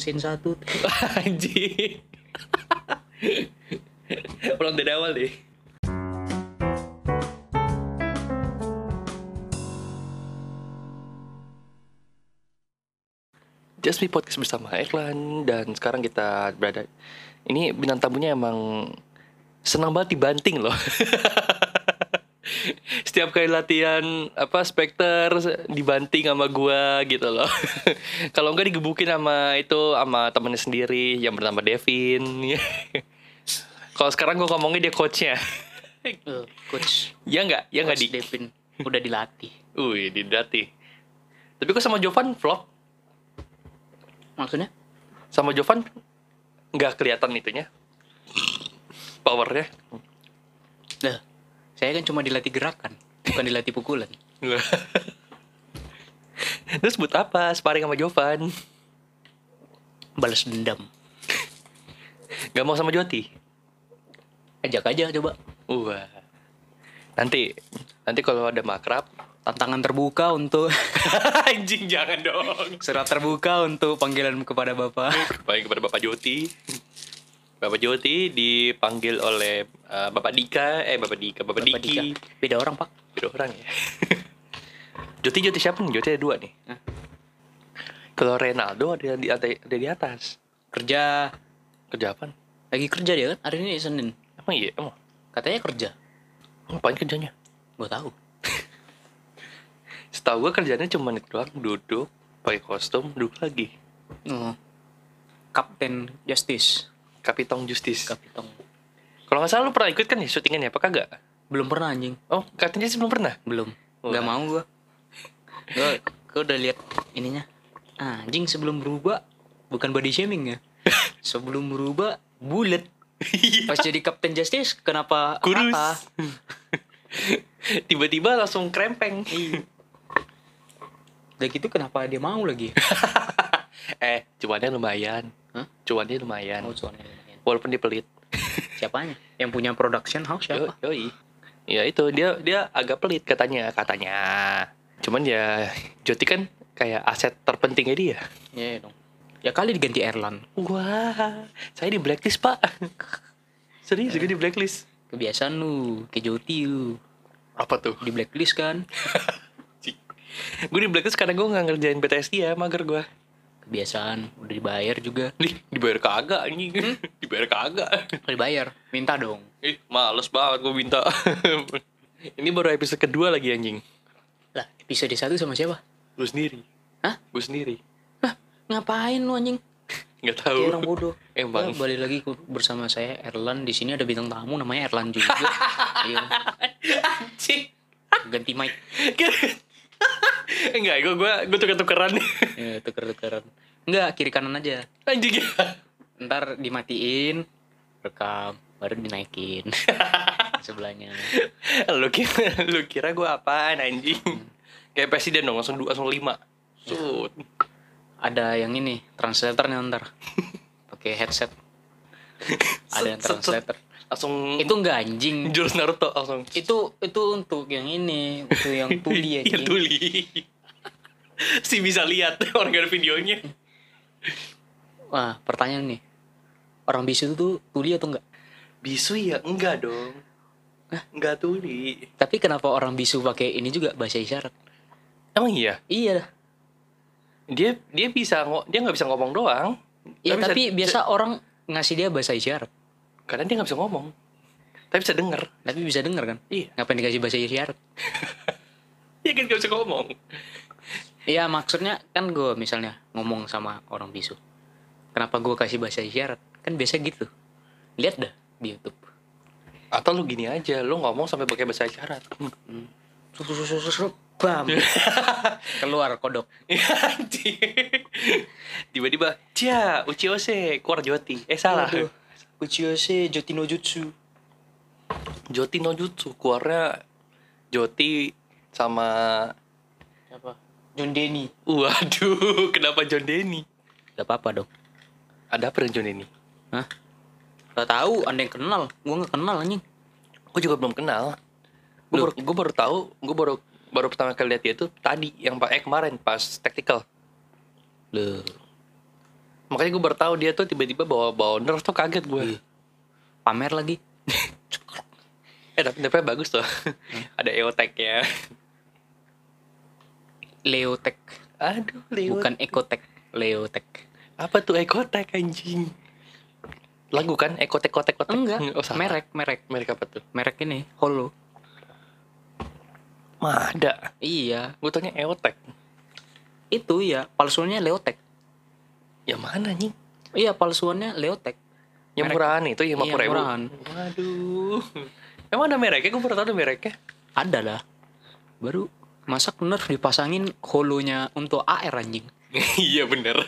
scene satu Anjing. Ulang dari awal deh. Just Me Podcast bersama Eklan dan sekarang kita berada ini bintang tamunya emang senang banget dibanting loh. Setiap kali latihan apa Spectre dibanting sama gua gitu loh. Kalau enggak digebukin sama itu sama temennya sendiri yang bernama Devin. Kalau sekarang gua ngomongin dia coachnya. Eh, coach ya enggak? Ya enggak di. Devin udah dilatih Wih, didati. Tapi kok sama Jovan vlog? maksudnya Sama Jovan nggak kelihatan itunya. Powernya. lah saya kan cuma dilatih gerakan bukan dilatih pukulan Terus buat apa? Sparring sama Jovan. balas dendam Gak mau sama Joti? ajak aja coba Wah. Nanti, nanti kalau ada makrab, tantangan terbuka untuk anjing jangan dong. surat terbuka untuk panggilan kepada bapak Baik kepada Bapak Joti. Bapak Joti dipanggil oleh eh, Bapak Dika, eh Bapak Dika, Bapak, Bapak Diki. Dika. beda orang pak Beda orang ya. Joti Joti siapa nih? Joti ada dua nih. Hah? Kalau Renaldo ada di ada, ada di atas. kerja Kerja apa? lagi kerja dia kan hari ini senin Emang iya? Emang katanya kerja ngapain kerjanya? gue tahu Setahu gue kerjanya cuma itu doang, duduk, pakai kostum, duduk lagi. oh. Kapten Justice Kapitong Justice. Kapitong Kalau nggak salah lu pernah ikut kan ya syutingannya, apa kagak? belum pernah anjing Oh, katanya sih belum pernah. belum Wah. nggak mau gue gue gue udah lihat ininya anjing sebelum berubah bukan body shaming ya sebelum berubah bulat Iya. pas jadi Kapten Justice kenapa Kurus. Tiba-tiba langsung krempeng. Iya. Udah gitu kenapa dia mau lagi? eh, cuannya lumayan. Hah? Cuannya lumayan. Mau cuannya lumayan. Walaupun dia pelit. Siapanya? Yang punya production house Yo, siapa? yoi. Ya itu dia dia agak pelit katanya katanya. Cuman ya Joti kan kayak aset terpentingnya dia. Iya dong. Ya kali diganti Erlan. Wah, saya di blacklist pak. Serius juga di blacklist. Kebiasaan lu, ke Joti lu. Apa tuh? Di blacklist kan? Gue di blacklist karena gue nggak ngerjain BTS dia, mager gue. Kebiasaan, udah dibayar juga. Nih, dibayar kagak anjing. dibayar kagak. Dibayar, minta dong. Ih, males banget gue minta. Ini baru episode kedua lagi anjing. Lah, episode satu sama siapa? Gue sendiri. Hah? Gue sendiri. Lah, ngapain lu anjing? Nggak tahu. Kayak orang bodoh. Emang. Ya, balik lagi bersama saya Erlan. Di sini ada bintang tamu namanya Erlan juga. iya, Anjing. ganti mic. Enggak, gue gue gue tuker-tukeran. Ya, tuker-tukeran. Enggak, kiri kanan aja. anjing ya. ntar dimatiin rekam baru dinaikin sebelahnya lu kira lu kira gue apaan anjing? Kayak presiden dong, langsung dua, langsung lima. Sud. ada yang ini translatornya ntar pakai headset ada yang translator Langsung itu enggak anjing jurus Naruto langsung. itu itu untuk yang ini untuk yang tuli ya Iya tuli. si bisa lihat orang ada videonya. wah pertanyaan nih orang bisu itu tuli atau enggak Bisu ya enggak dong. Enggak tuli. tapi kenapa orang bisu pakai ini juga bahasa isyarat Emang iya? iya Dia dia bisa dia nggak bisa ngomong doang. ya bisa- tapi biasa orang ngasih dia bahasa isyarat karena dia nggak bisa ngomong. Tapi bisa denger. tapi bisa denger kan Iya. ngapain dikasih bahasa isyarat Iya kan nggak bisa ngomong. Iya maksudnya kan gue misalnya ngomong sama orang bisu Kenapa gue kasih bahasa isyarat Kan biasa gitu Lihat dah di Youtube Atau lu gini aja, lu ngomong sampai pakai bahasa isyarat. Sup, Bam Keluar kodok Anjing. Tiba-tiba, cia, uchiose, keluar Joti. Eh salah. Waduh. Uchiyose Joti no Jutsu Joti no Jutsu, keluarnya Joti sama Apa? John Denny Waduh, kenapa John Denny? Gak apa-apa dong Ada apa dengan John Denny? Hah? Gak tahu anda yang kenal Gue gak kenal anjing Gue juga belum kenal. Gue Loh. baru, gue baru tahu, gue baru baru pertama kali lihat dia itu tadi yang pak eh kemarin pas tactical. Loh Makanya gue baru tahu dia tuh tiba-tiba bawa bawa nerf tuh kaget gue. Iya. Pamer lagi. Eh tapi nerfnya bagus tuh. Ada EOTech ya. Leotech. Aduh, Leo. Bukan Ecotech. Leotech. Apa tuh EcoTech anjing? Lagu kan EcoTech Kotek Kotek. Enggak. Oh, salah. merek, merek. Merek apa tuh? Merek ini, Holo. Mah ada. Iya. Gue tanya EOTech. Itu ya, palsuannya Leotech. Yang mana nih? Iya, palsuannya Leotech. Yang Merek. murahan itu yang Iya, 50 ribu. murahan. Waduh. Emang ada mereknya? Gue baru tahu ada mereknya. Ada lah. Baru masak nerf dipasangin holonya untuk AR anjing. iya bener.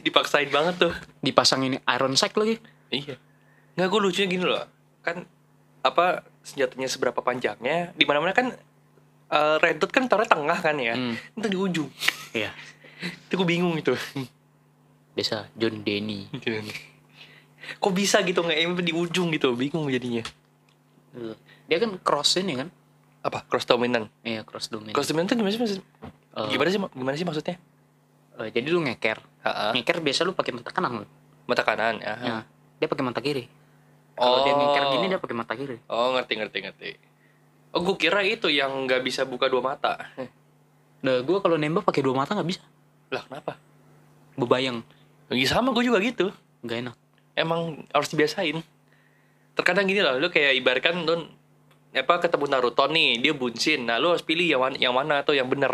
Dipaksain banget tuh. Dipasangin iron sight lagi. Iya. Nggak gue lucunya gini loh. Kan apa senjatanya seberapa panjangnya? Di mana-mana kan eh, red dot kan taruh tengah kan ya. Hmm. Itu di ujung. Iya. Itu gue bingung itu. Biasa John Denny. Kok bisa gitu nge di ujung gitu? Bingung jadinya. Dia kan cross ini kan? Apa? Cross dominant. Iya, cross domain. Cross dominant itu gimana sih maksud? Eh, Gimana sih gimana sih maksudnya? eh, jadi lu ngeker. Ha Ngeker biasa lu pakai mata kanan. Mata kanan. Ya. Ya, dia pakai mata kiri. Kalau dia ngeker gini dia pakai mata kiri. Oh ngerti ngerti ngerti. Oh gue kira itu yang nggak bisa buka dua mata. Nah, gua kalau nembak pakai dua mata nggak bisa. Lah kenapa? Bebayang, Iya sama gue juga gitu. nggak enak. Emang harus dibiasain. Terkadang gini loh, lu kayak ibaratkan lu apa ketemu Naruto nih, dia buncin. Nah, lu harus pilih yang mana, yang mana atau yang bener.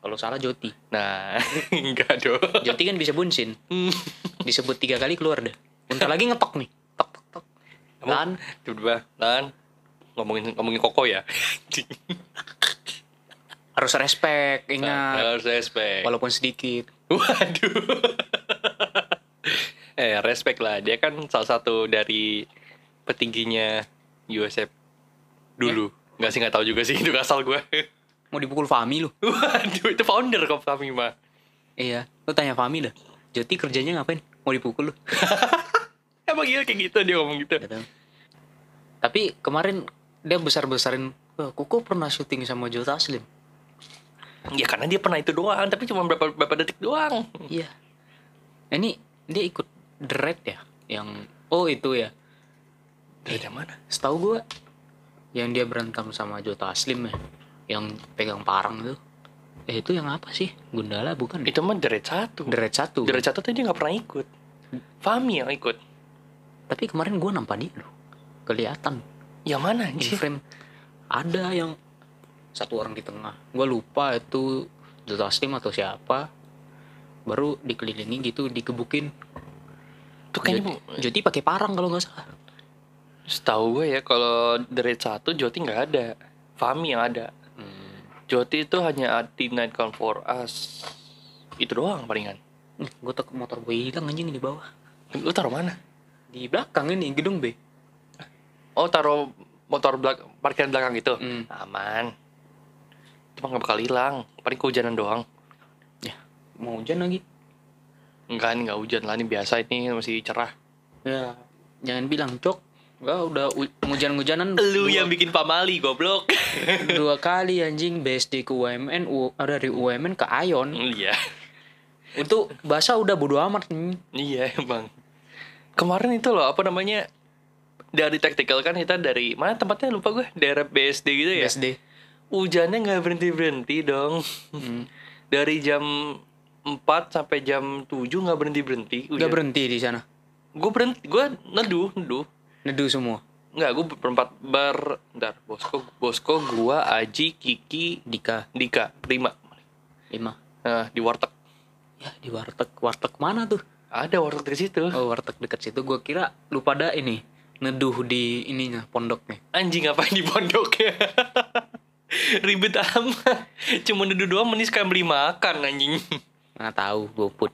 Kalau salah Joti. Nah, enggak dong. Joti kan bisa bunsin. Hmm. Disebut tiga kali keluar deh. Bentar lagi ngetok nih. Tok tok tok. Lan, Tiba-tiba, lan ngomongin ngomongin koko ya. harus respect, ingat. Harus respect. Walaupun sedikit. Waduh. Eh, respect lah. Dia kan salah satu dari petingginya USF dulu. Nggak sih nggak tahu juga sih itu asal gue. Mau dipukul Fami lu. Waduh, itu founder kok kami mah. Iya, lu tanya Fami dah. Joti kerjanya ngapain? Mau dipukul lu. Emang iya kayak gitu dia ngomong gitu. Tapi kemarin dia besar-besarin Wah, Koko pernah syuting sama Joe Taslim. Ya karena dia pernah itu doang, tapi cuma berapa berapa detik doang. Iya. Nah, Ini dia ikut The Red ya? Yang oh itu ya. Dari mana? Setahu gua yang dia berantem sama Joe Taslim ya, yang pegang parang itu. Eh itu yang apa sih? Gundala bukan? Itu mah deret satu. The Red satu. Deret satu tadi dia nggak pernah ikut. Fami yang ikut. Tapi kemarin gua nampak dia loh. Kelihatan Yang mana anjir? frame ada yang satu orang di tengah. Gua lupa itu Joe Taslim atau siapa. Baru dikelilingi gitu, dikebukin. Tuh kayaknya Joti pakai parang kalau nggak salah. setahu gue ya kalau deret satu Joti nggak ada. Fami yang ada. Hmm. Joti itu hanya Adi Night Count for Us. Itu doang palingan. Gue tak motor gue hilang anjing di bawah. Lu taruh mana? Di belakang ini gedung B. Oh taruh motor belak parkiran belakang gitu. Hmm. Aman. Itu mah nggak bakal hilang. Paling kehujanan doang. Ya, mau hujan lagi. Enggak, ini nggak hujan lah. Ini biasa ini masih cerah. Ya, jangan bilang cok. Gak udah hu- hujan-hujanan Lu dua, yang bikin pamali, goblok. dua kali anjing BSD ke UMN, U, dari UMN ke Ayon. Iya. Itu bahasa udah bodo amat nih. Iya emang. Kemarin itu loh apa namanya dari tactical kan kita dari mana tempatnya lupa gue daerah BSD gitu ya. BSD. Hujannya nggak berhenti berhenti dong. Hmm. Dari jam 4 sampai jam 7 nggak berhenti berhenti. Gak berhenti di sana. Gue berhenti, gue neduh, neduh. Nedu semua. Nggak, gue berempat ber, bentar, bosco, bosco, gua, Aji, Kiki, Dika Dika, lima. lima. Nah, di warteg. Ya di warteg. Warteg mana tuh? Ada warteg di situ. Oh warteg dekat situ. Gue kira lu pada ini neduh di ininya pondoknya. Anjing ngapain di pondoknya? Ribet amat. Cuma duduk doang mending sekalian beli makan anjing. Nggak tahu GoFood.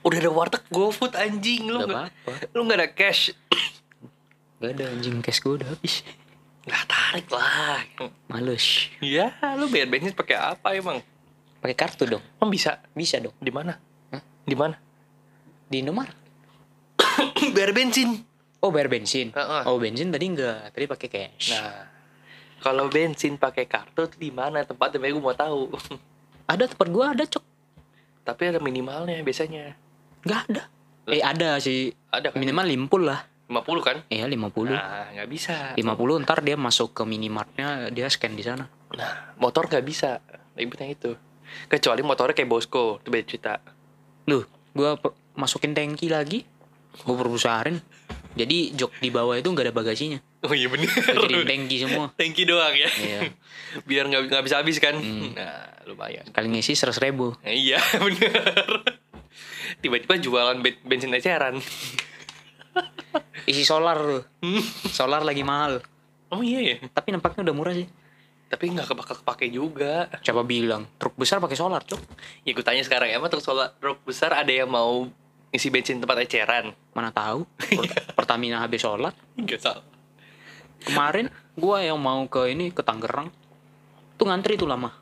Udah ada warteg GoFood anjing lu Gak nggak apa-apa. lu nggak ada cash. Gak ada anjing cash gue udah habis. Nggak tarik lah. Males. Ya, lu bayar bensin pakai apa emang? Pakai kartu dong. Emang bisa? Bisa dong. Di mana? Hah? Di mana? Di Indomaret. bayar bensin. Oh bayar bensin. Heeh. Oh bensin tadi enggak. Tadi pakai cash. Nah, kalau bensin pakai kartu di mana tempatnya? Gue mau tahu. Ada tempat gua ada cok. Tapi ada minimalnya biasanya. Nggak ada. Eh ada sih. Ada kan? Minimal limpul lah. 50 kan? Iya 50. Nah, nggak bisa. 50 ntar dia masuk ke minimartnya dia scan di sana. Nah, motor nggak bisa. Ribetnya itu. Kecuali motornya kayak Bosco, itu beda cerita. Loh, gua masukin tangki lagi. Gua perbesarin. Jadi jok di bawah itu nggak ada bagasinya. Oh iya bener. Gua jadiin tangki semua. Tanki doang ya. Iya. Biar nggak nggak bisa habis kan. Hmm. Nah, lumayan. Kali ngisi 100 ribu. Nah, iya bener. Tiba-tiba jualan be- bensin eceran. Isi solar tuh. Hmm. Solar lagi mahal. Oh iya ya. Tapi nampaknya udah murah sih. Tapi nggak bakal kepake juga. Coba bilang, truk besar pakai solar, Cok. Ya gue tanya sekarang emang truk solar truk besar ada yang mau isi bensin tempat eceran? Mana tahu. Per- Pertamina habis solar. Enggak salah. Kemarin gua yang mau ke ini ke Tangerang. Tuh ngantri tuh lama.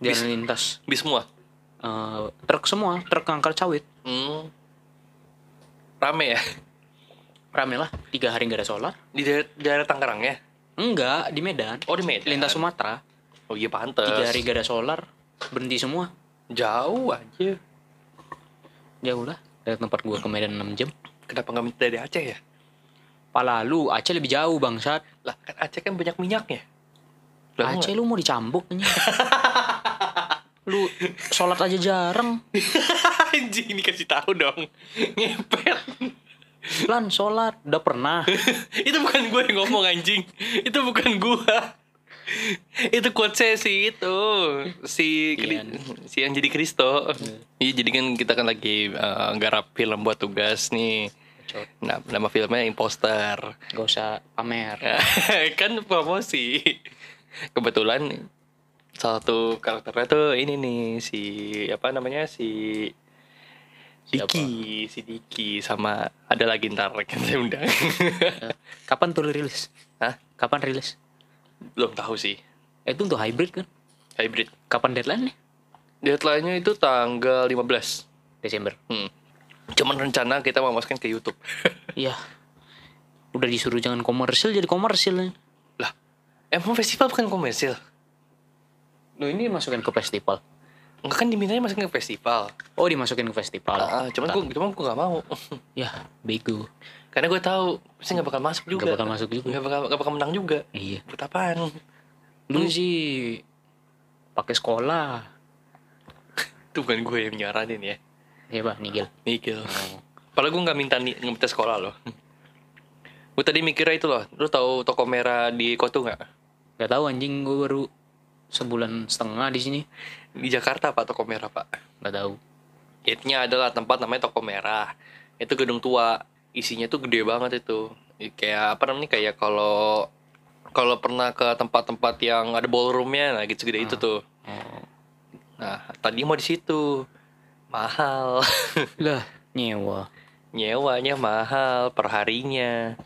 Jalan lintas. Bis semua. Eh, truk semua, truk angkar cawit. Hmm. Rame ya? Rame lah, tiga hari nggak ada solar. Di daerah, daerah Tangerang ya? Enggak, di Medan. Oh di Medan. Lintas Sumatera. Oh iya pantes. Tiga hari gak ada solar, berhenti semua. Jauh aja. Jauh lah, dari tempat gua ke Medan 6 jam. Kenapa nggak minta dari Aceh ya? Pala lu, Aceh lebih jauh bangsat. Lah kan Aceh kan banyak minyaknya. Lah, Aceh lu mau dicambuk anjing. lu sholat aja jarang. Anjing ini kasih tahu dong. Ngepet. Lan sholat, udah pernah. itu bukan gue yang ngomong anjing. Itu bukan gua. itu quote saya si itu si Ian. si yang jadi Kristo. Iya jadi kan kita kan lagi eh, garap film buat tugas nih. Nah, nama filmnya Imposter. Gak usah pamer. kan promosi. Kebetulan salah satu karakternya tuh ini nih si apa namanya si Siapa? Diki, si Diki sama ada lagi ntar kan saya undang. Kapan tuh rilis? Hah? Kapan rilis? Belum tahu sih. Eh, itu untuk hybrid kan? Hybrid. Kapan deadline nih? Deadline-nya itu tanggal 15. Desember. Hmm. Cuman rencana kita mau masukin ke YouTube. Iya. Udah disuruh jangan komersil jadi komersil. lah, emang festival bukan komersil? Loh ini masukin ke festival. Enggak kan dimintanya masukin ke festival. Oh dimasukin ke festival. Ah, cuman gue cuman gue gak mau. Ya bego. Karena gue tahu pasti nggak bakal masuk juga. Gak bakal masuk juga. Nggak bakal nggak bakal menang juga. Iya. Buat apaan? Lu sih pakai sekolah. Itu bukan gue yang nyaranin ya. Iya pak, nigel. Mikir. Padahal gue nggak minta nggak minta sekolah loh. Gue tadi mikirnya itu loh. Lu tahu toko merah di Kotu nggak? Gak tahu anjing gue baru sebulan setengah di sini. Di Jakarta pak toko merah pak. Gak tahu. Intinya adalah tempat namanya toko merah. Itu gedung tua. Isinya tuh gede banget itu. Kayak apa namanya kayak kalau kalau pernah ke tempat-tempat yang ada ballroomnya, nah gitu gede itu tuh. Oh. Nah tadi mau di situ mahal. Lah nyewa. Nyewanya mahal perharinya.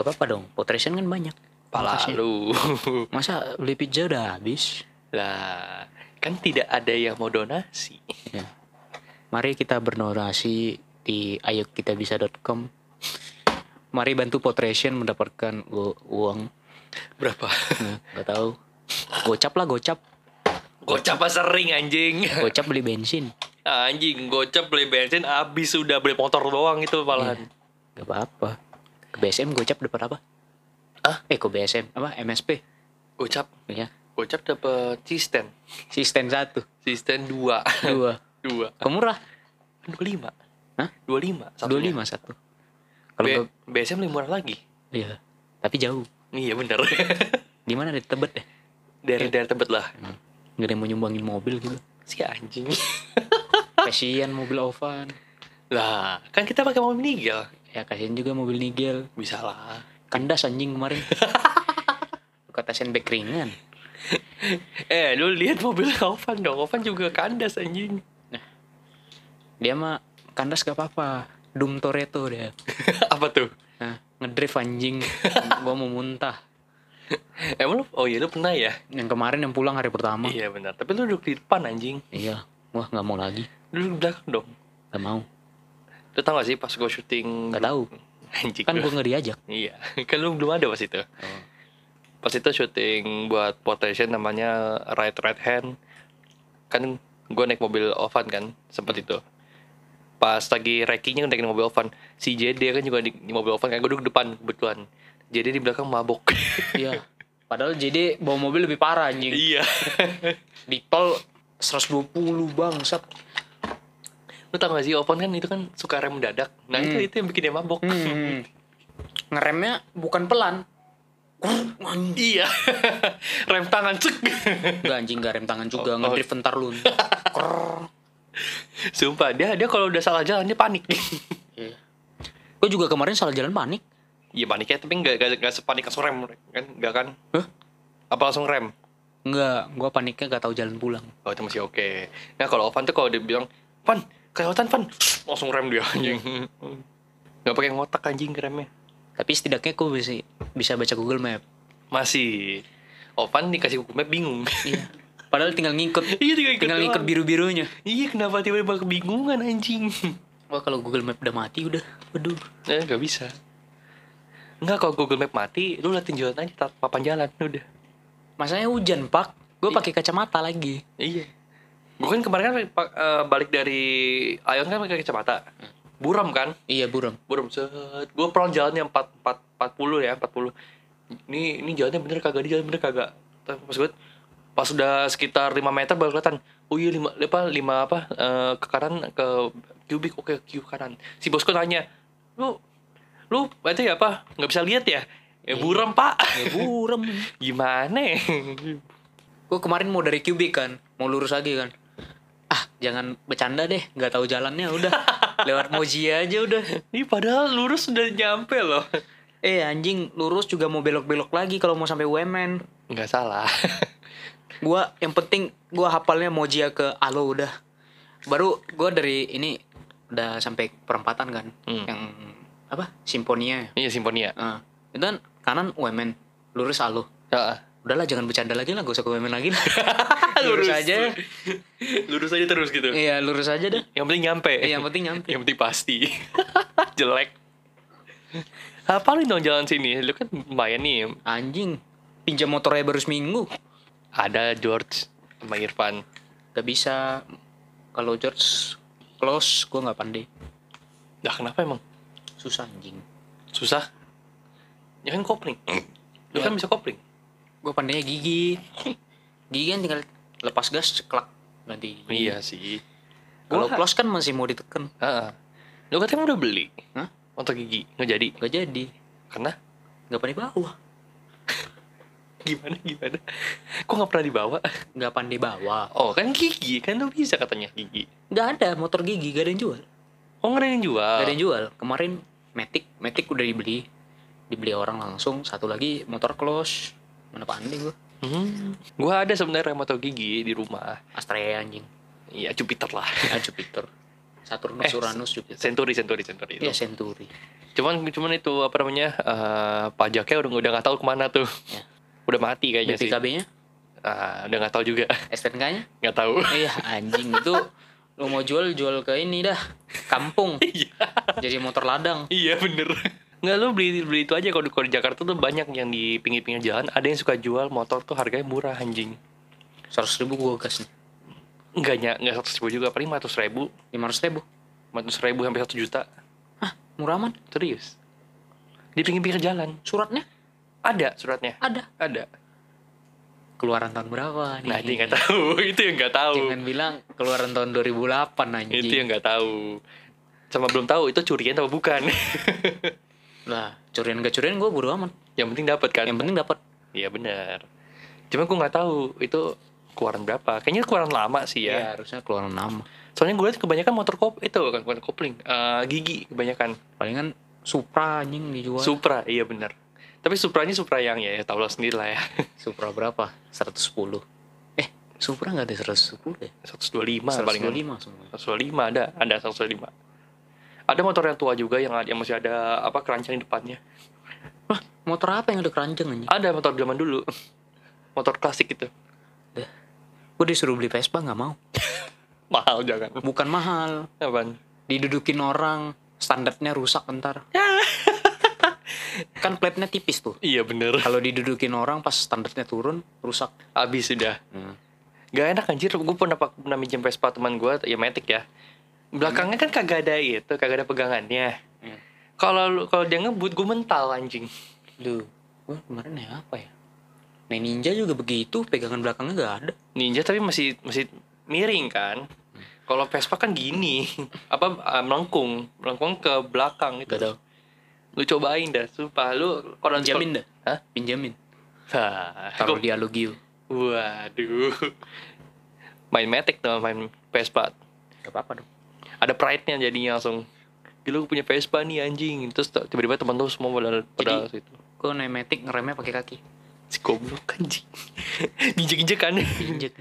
Gak apa-apa dong. Potration kan banyak. Pala lu. Masa beli pizza udah habis? lah, kan tidak ada yang mau donasi. Ya. Mari kita berdonasi di ayokitabisa.com. Mari bantu Potration mendapatkan uang. Berapa? Nah, gak tahu. Gocap lah gocap. Gocap apa sering anjing? Gocap beli bensin. Anjing, gocap beli bensin habis sudah beli motor doang itu malahan. Gak apa-apa. Ke BSM gocap dapat apa? Ah? Eh ke BSM apa? MSP. Gocap, Ya. gocap dapat sistem. Sistem satu, Sistem dua. dua. dua. Kemurah. Dua lima. Hah? Dua lima. Dua lima satu. Kalau BSM lebih murah lagi. iya. Tapi jauh. Iya bener. Di mana di Tebet deh? Daerah-daerah tebet lah. Gak ada yang mau nyumbangin mobil gitu. Si anjing. Kasian mobil Ovan. lah, kan kita pakai mobil nigel. Ya kasian juga mobil Nigel. Bisa lah. Kandas anjing kemarin. Kata sandbag ringan. Eh, lu lihat mobil Ovan dong. Ovan juga kandas anjing. Dia mah kandas gak apa-apa. Doom Toretto dia. Apa tuh? Nah, ngedrift anjing. Gua mau muntah. Emang lu? Oh iya lu pernah ya? Yang kemarin yang pulang hari pertama. Iya benar. Tapi lu duduk di depan anjing. Iya. Wah nggak mau lagi. Lu duduk di belakang dong. Gak mau. Lu tau gak sih pas gue syuting Gak tahu. Anjing Kan gue nggak diajak. Iya Kan lu belum ada pas itu Pas itu syuting buat Potential namanya Right Right Hand Kan gue naik mobil Ovan kan sempet itu pas lagi rackingnya naikin mobil Ovan si JD kan juga di, di mobil Ovan kan gue duduk depan kebetulan JD di belakang mabok Iya. Padahal jadi bawa mobil lebih parah anjing. iya Di tol 120 bangsat. Lu tau gak sih Ovan kan itu kan suka rem mendadak nah itu Hmm. itu yang bikin dia mabok Hmm. Ngeremnya bukan pelan. Iya rem tangan cek Enggak anjing gak rem tangan juga, Oh, oh. ngedrift bentar lu. Krrr. sumpah dia dia kalau udah salah jalan dia panik Iya. Gue juga kemarin salah jalan panik. iya paniknya tapi nggak nggak nggak sepanik langsung rem kan nggak kan Hah? apa langsung rem Enggak, gue paniknya gak tahu jalan pulang. Oh itu masih oke. Nah kalau Ovan tuh kalau dia bilang, Van, kelewatan Van, langsung rem dia anjing. Gak pakai ngotak anjing remnya. Tapi setidaknya gue bisa bisa baca Google Map. Masih. Ovan dikasih Google Map bingung. Iya. Padahal tinggal ngikut. iya tinggal ikut tinggal ngikut doang. biru-birunya. Iya kenapa tiba-tiba kebingungan anjing. Wah kalau Google Map udah mati udah, waduh. Eh gak bisa. Enggak kalau Google Map mati, lu liatin jalan aja papan jalan udah. Masanya hujan pak, gue Iya. pakai kacamata lagi. Iya. Gue kan kemarin kan eh, balik dari Ayon kan pakai kacamata. Buram kan? Iya buram. Buram set. Gue pelan jalannya 4 4 40 ya, 40. Ini ini jalannya bener kagak di jalan bener kagak. Pas gue pas sudah sekitar 5 meter baru kelihatan. Oh iya 5 apa 5 apa eh, ke kanan ke kubik oke Q kanan. Si bosku nanya, "Lu lu itu ya apa? nggak bisa lihat ya?" Ya buram, Pak. Ya buram. Gimana? gue kemarin mau dari Cubic kan, mau lurus lagi kan. Jangan bercanda deh, nggak tahu jalannya udah. Lewat Moji aja udah. Ini padahal lurus sudah nyampe loh. Eh anjing lurus juga mau belok-belok lagi kalau mau sampai UMN. Nggak salah. Gua yang penting gua hafalnya Mojia ke Alo udah. Baru gua dari ini udah sampai perempatan kan. Hmm. Yang apa? Simfonia. Iya Simfonia. Nah, itu kan kanan UMN, lurus Alo. Heeh. Udahlah jangan bercanda lagi lah, gak usah UMN lagi lah. lurus aja. lurus aja terus gitu. Iya, lurus aja dah. Yang penting nyampe. Eh, yang penting nyampe. Yang penting pasti. Jelek. Hafalin dong jalan sini. Lu kan lumayan nih. Anjing, pinjam motornya baru seminggu. Ada George sama Irfan. Gak bisa. Kalau George close, gue nggak pandai. Dah kenapa emang? Susah anjing. Susah. Ya kan kopling. Lu Ya. kan bisa kopling. Gue pandainya gigi. Gigi kan tinggal lepas gas, ceklak. Gigi. Iya sih. Kalau close kan masih mau ditekan. Heeh. Lu katanya udah beli. Hah? Untuk gigi. Nggak jadi. Gak jadi. Karena Gak pandai bawa. gimana gimana? Kok nggak pernah dibawa? Gak pandai bawa. Oh kan gigi kan lu bisa katanya gigi. Gak ada motor gigi, gak ada yang jual. Oh nggak ada yang jual. Gak ada yang jual. Kemarin Matic, Matic udah dibeli. Dibeli orang langsung. Satu lagi motor close. Mana pandai gue. Hmm. Gua ada sebenarnya motor gigi di rumah. Astrea anjing. Iya Jupiter lah. Ah, Jupiter. Saturnus, Eh, Uranus, Jupiter. Century, Century, Century itu. Iya, Century. Cuman cuman itu apa namanya eh, pajaknya udah udah nggak tahu ke mana tuh. Ya. Udah mati kayaknya sih. BPKB-nya, Ah, udah nggak tahu juga. STNK-nya. Nggak tahu. Iya, anjing itu lu mau jual jual ke ini dah. Kampung. Iya. Jadi motor ladang. Iya bener. Nggak lu beli beli itu aja kalau di, Jakarta tuh banyak yang di pinggir-pinggir jalan ada yang suka jual motor tuh harganya murah anjing. 100 ribu gua gas nih. Enggaknya nggak seratus ribu juga paling ratus ribu, 500 ribu. ratus ribu sampai satu juta. Hah, murah aman. Serius. Di pinggir-pinggir jalan Suratnya ada suratnya. ada. Ada. Keluaran tahun berapa nih? Nah, dia nggak tahu. itu yang nggak tahu. Jangan bilang keluaran tahun 2008 anjing. Itu yang nggak tahu. Sama belum tahu itu curian atau bukan. Lah, curian gak curian gua bodo amat. yang penting dapat kan. Yang penting dapat. Iya benar. Cuma gue nggak tahu itu keluaran berapa. Kayaknya keluaran lama sih Ya, ya. harusnya keluaran nama. Soalnya gue lihat kebanyakan motor kop itu kan bukan kopling, Eh, gigi kebanyakan. Palingan Supra anjing dijual. Supra, iya benar. Tapi Supranya Supra yang ya, ya tau lah sendiri lah ya. Supra berapa? 110. Eh, Supra nggak ada 110 ya? 125 paling 125 semua. 125 ada, ada 125. Ada motor yang tua juga yang yang masih ada apa keranjang di depannya. Wah, motor apa yang ada keranjang anjing? Ada motor zaman dulu. Motor klasik gitu. Gue disuruh beli Vespa nggak mau. Mahal jangan. Bukan mahal. Apaan? Didudukin orang, standarnya rusak ntar. kan plate-nya tipis tuh. Iya bener. Kalau didudukin orang pas standarnya turun, rusak. Habis sudah. Hmm. Gak enak anjir, gue pernah pernah minjem Vespa teman gue, ya Matic ya. Belakangnya kan kagak ada itu, kagak ada pegangannya. Hmm. Kalau lu- kalau dia ngebut gue mental anjing. Duh, gua kemarin ya apa ya? Nah ninja juga begitu, pegangan belakangnya gak ada. Ninja tapi masih masih miring kan. Kalau Vespa kan gini, apa ah, melengkung, melengkung ke belakang itu. Gak tau. Lu cobain dah, sumpah lu kalau Pinjamin dah. Hah? Pinjamin. Taruh di alugio. Waduh. Main Matic tuh main Vespa. Gak apa-apa dong. Ada pride-nya jadinya langsung. Gila gue punya Vespa nih anjing. Terus tiba-tiba teman tuh semua pada pada situ. Gue naik metik ngeremnya pakai kaki. Si goblok anjing. Injek-injek kan. Injek.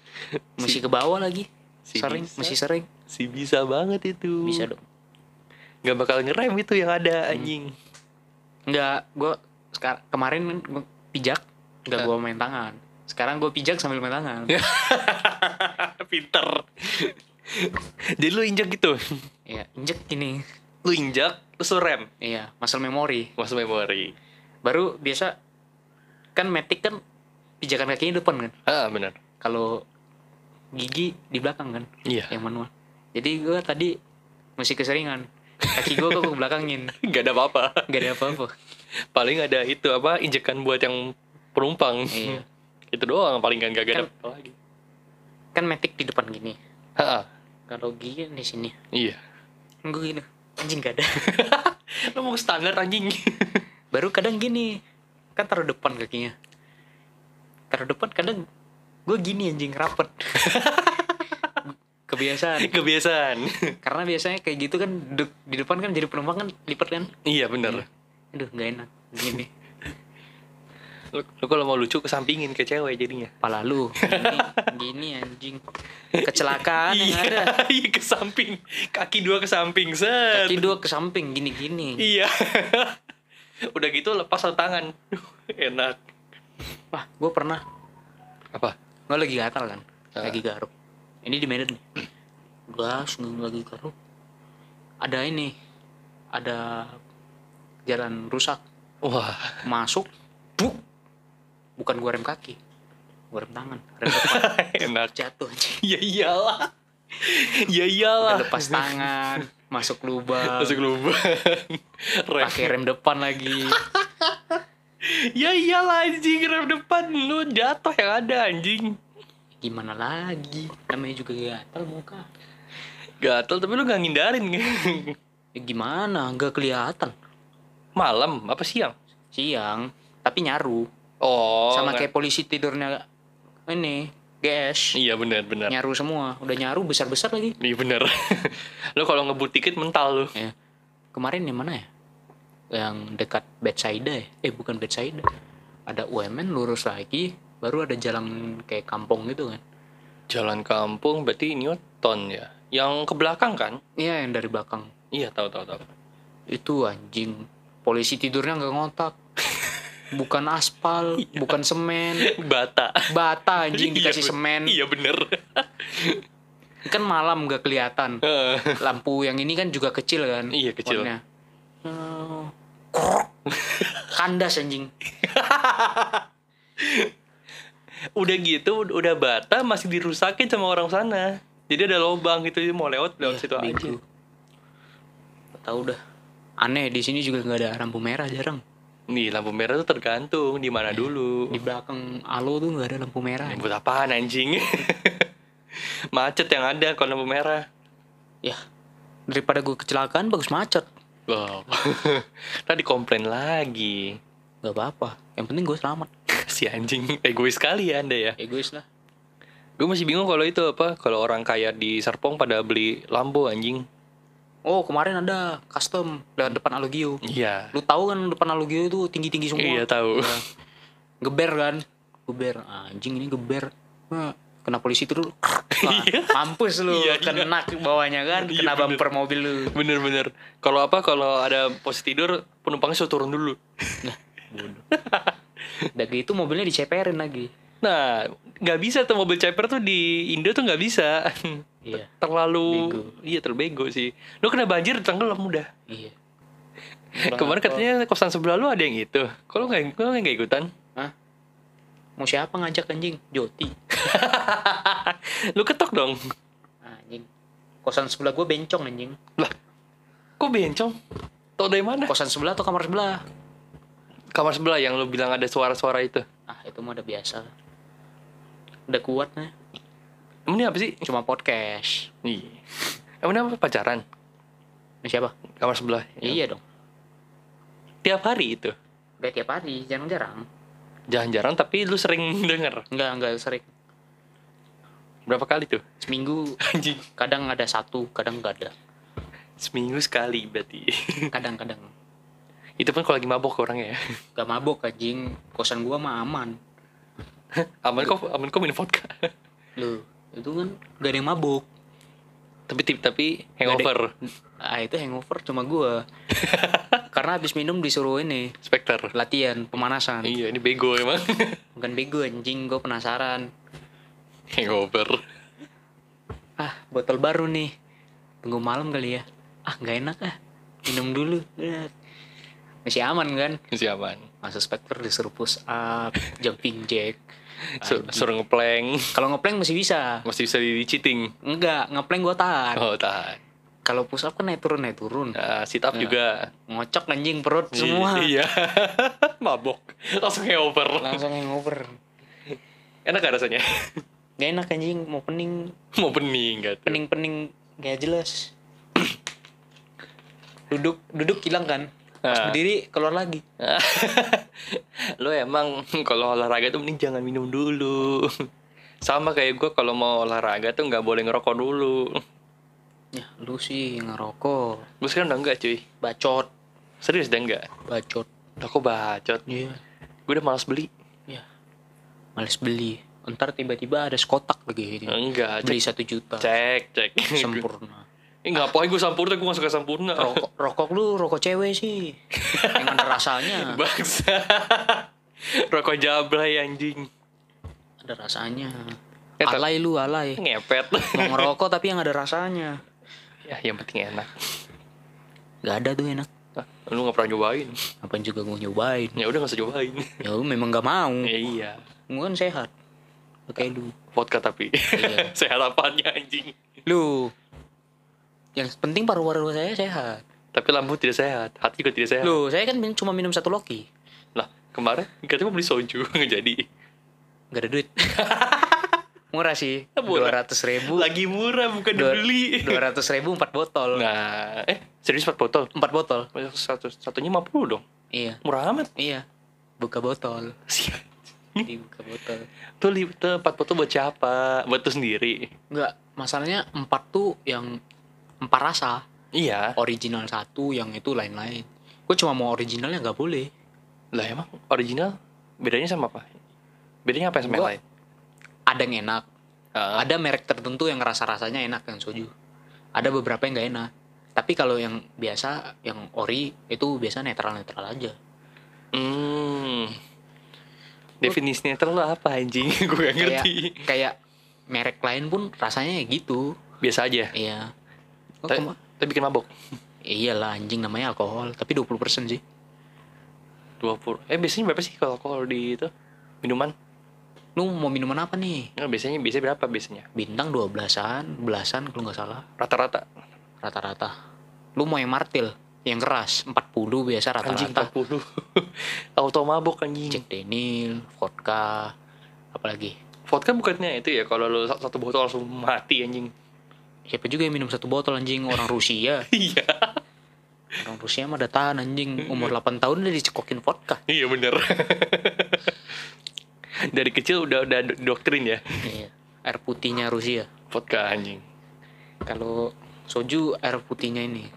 Masih ke bawah lagi. Si sering, bisa. masih sering. Si bisa banget itu. Bisa dong. Gak bakal ngerem itu yang ada anjing. Enggak, gue sekarang kemarin gua pijak, enggak Hah? gue main tangan. Sekarang gue pijak sambil main tangan. Pinter. Jadi lu injek gitu. Iya, injek gini. Lu injak terus lu rem. Iya, muscle memory. Masuk memori. Baru biasa kan metik kan pijakan kakinya depan kan. Ah benar. Kalau gigi di belakang kan, Iya. yang manual. Jadi gue tadi masih keseringan. Kaki gue kok ke belakangin. Gak ada apa-apa. Gak ada apa-apa. Paling ada itu apa injekan buat yang penumpang. Iya. itu doang paling kan gak ada Kan- apa lagi. Kan metik di depan gini. Ha, Kalau gigi kan di sini. iya. Gue gini. Anjing gak ada. Lu mau standar anjing. Baru kadang gini. Kan taruh depan kakinya. Taruh depan kadang gue gini anjing rapet. Kebiasaan. Kebiasaan. Karena biasanya kayak gitu kan di depan kan jadi penumpang kan lipat kan. iya bener. Aduh gak enak. Gini. Lu, lu kalau mau lucu kesampingin ke cewek jadinya. Pala lu. Gini, gini anjing. Kecelakaan yang ada. iya ke samping. Kaki dua ke samping. Set. Kaki dua ke samping gini-gini. Iya. Udah gitu lepas satu tangan. Enak. Wah, gue pernah. Apa? Gue lagi gatal kan. Ah. Lagi garuk. Ini di Medan nih. Gas, lagi garuk. Ada ini. Ada jalan rusak. Wah. Masuk. Buk. Bukan gue rem kaki. Gue rem tangan. Rem depan. Enak. Jatuh. Ya iyalah. Ya Udah iyalah. lepas tangan. Masuk lubang. Masuk lubang. Rem. Pakai rem depan lagi. Ya iyalah anjing rem depan lu jatuh yang ada anjing. Gimana lagi? Namanya juga gatal muka. Gatel tapi lu gak ngindarin Ya gimana? Gak kelihatan. Malam apa siang? Siang. Tapi nyaru. Oh. sama nggak- kayak polisi tidurnya ini GS Iya benar benar. nyaru semua udah nyaru besar besar lagi Iya benar. lu kalau ngebut tiket mental lu. ya kemarin yang mana ya yang dekat bedside ya eh bukan bedside ada UMN lurus lagi baru ada jalan kayak kampung gitu kan Jalan kampung berarti Newton ya. Yang ke belakang kan? iya yang dari belakang Iya tahu tahu tahu. itu anjing polisi tidurnya nggak ngotak bukan aspal bukan semen Bata. bata anjing Iya, dikasih ben- semen Iya bener. kan malam nggak kelihatan lampu yang ini kan juga kecil kan Iya, kecil. warnanya. Kandas anjing udah gitu udah bata masih dirusakin sama orang sana. Jadi ada lubang gitu mau lewat lewat Iya, situ aja. tahu dah aneh di sini juga nggak ada lampu merah jarang Nih lampu merah tuh tergantung di mana dulu. di belakang alo tuh nggak ada lampu merah Ya, buat apaan anjing? Macet yang ada kalau lampu merah. ya daripada gue kecelakaan bagus macet Wow. Tadi komplain lagi. nggak apa-apa yang penting gue selamat Si anjing egois sekali ya anda ya. egois lah Gue masih bingung kalau itu apa kalau orang kaya di Serpong pada beli lampu anjing. Oh kemarin ada custom lewat depan alugio Iya. lu tahu kan depan alugio itu tinggi tinggi semua Iya tahu. Ya. geber kan geber anjing ini geber kena polisi itu dulu Wah, mampus lu Iya, iya. kena ke bawahnya kan Iya, kena bener. bumper mobil lu Bener-bener. Kalau apa kalau ada posisi tidur penumpangnya suruh turun dulu. udah gitu mobilnya diceperin lagi Nah, nggak bisa tuh mobil ceper tuh di Indo tuh nggak bisa. iya Terlalu Bego. iya terbego sih. Lu kena banjir tenggelam udah. iya Kemarin katanya kosan sebelah lu ada yang itu. Kalau nggak kalau nggak ikutan? Hah? mau siapa ngajak anjing Joti Lu ketok dong. Anjing. Kosan sebelah gue bencong anjing. Lah, kok bencong? Tau dari mana? Kosan sebelah atau kamar sebelah? Kamar sebelah yang lu bilang ada suara-suara itu. Ah, itu mah udah biasa. Udah kuat nih. Emang ini apa sih? Cuma podcast. Iya. Emang ini apa pacaran? Ini siapa? Kamar sebelah. Iya dong. Tiap hari itu. Udah tiap hari, jarang-jarang. Jarang-jarang tapi lu sering denger. Enggak, enggak sering. Berapa kali tuh? Seminggu Anjing. kadang ada satu, kadang enggak ada. Seminggu sekali berarti. Kadang-kadang. itu pun kalau lagi mabok orangnya ya. Gak mabok anjing. Kosan gua mah aman. aman kok, aman kok minum vodka. Loh, itu kan gak ada yang mabuk. tapi tip tapi hangover. Ah, itu hangover cuma gua. Karena habis minum disuruh ini Spectre. latihan pemanasan. Iya, ini bego emang. Bukan bego anjing, gue penasaran. hangover. Ah, botol baru nih. Tunggu malam kali ya. Ah, nggak enak ah. Minum dulu. Masih aman kan? Siapan. Masuk Spectre disuruh push up, jumping jack. Sur suruh ngeplank. Kalau ngeplank masih bisa. Masih bisa di cheating. Enggak, ngeplank gue tahan. Oh, tahan. Kalau push up kan naik turun naik turun. Nah, sit up juga. Ngocok anjing perut semua. Iya. Mabok. Langsung hangover. Langsung hangover. Enak gak rasanya? Gak enak anjing, mau pening, Mau bening gak tuh? pening-pening gak jelas. duduk, duduk hilang kan. Pas Ah. berdiri keluar lagi. lo emang kalau olahraga tuh mending jangan minum dulu. Sama kayak gue kalau mau olahraga tuh nggak boleh ngerokok dulu. Ya, lu sih ngerokok. Gue sekarang udah enggak cuy. Bacot, Serius udah enggak? bacot. Aku bacot. Iya. Gue udah malas beli. Ya. Males beli. Ntar tiba-tiba ada sekotak lagi ini. Enggak, Beli satu juta. Cek, cek. Sempurna. Eh, ngapain gue sampurna? Gue gak suka sampurna. Rokok, rokok lu rokok cewek sih. Yang ada rasanya. Bangsa. Rokok jablay anjing. Ada rasanya. Eh, Alay lu, alay. Ngepet. Mau ngerokok tapi yang ada rasanya. ya, yang penting enak. Gak ada tuh enak. Hah, lu gak pernah nyobain. Apaan juga gue nyobain. Ya udah gak usah nyobain. Ya lu memang gak mau. Ya, iya. Gue kan sehat. Oke lu. Vodka tapi. Iya. Sehat apanya anjing. Lu. Yang penting paru-paru saya sehat. Tapi lambung tidak sehat, hati juga tidak sehat. Lu, saya kan min- cuma minum satu loki. Lah, kemarin katanya mau beli soju, nggak jadi. Gak ada duit. Murah sih. Dua ratus ribu. Lagi murah bukan Dua- dibeli. Dua ratus ribu empat botol. Nah, eh serius 4 botol? Empat botol. Satu, satunya 50 dong. Iya. Murah amat. Iya. Buka botol. Sial. Dibuka botol. Tuh, tuh 4 botol buat siapa? Buat tuh sendiri. Enggak, masalahnya empat tuh yang empat rasa. Iya. Original satu, yang itu lain-lain. Gue cuma mau originalnya nggak boleh. Lah emang original bedanya sama apa? Bedanya apa sama yang lain? Ada yang enak. Ah, Ada merek tertentu yang rasa-rasanya enak yang soju. Ada beberapa yang nggak enak. Tapi kalau yang biasa, yang ori itu biasa netral-netral aja. Hmm. Definisi netral apa anjing? Gue gak Kayak ngerti. kayak merek lain pun rasanya ya gitu. Biasa aja. Iya. Oh, Tapi, tapi bikin mabok. iyalah anjing namanya alkohol, tapi 20% sih. 20. Eh biasanya berapa sih kalau alkohol di itu? Minuman? Lu mau minuman apa nih? Nah, biasanya biasanya berapa biasanya? Bintang 12-an, belasan kalau nggak salah. Rata-rata. Rata-rata. Lu mau yang martil, yang keras, 40 biasa Anjing rata-rata. 40. Auto mabok anjing. Jack Daniel, vodka, apalagi. Vodka bukannya itu ya kalau lu satu botol langsung mati anjing. Siapa juga yang minum satu botol anjing orang Rusia. Iya. Orang Rusia mah udah tahan anjing umur 8 tahun udah dicekokin vodka. Iya bener. Dari kecil udah udah do- doktrin ya. Iya. Air putihnya Rusia. Vodka anjing. Kalau soju air putihnya ini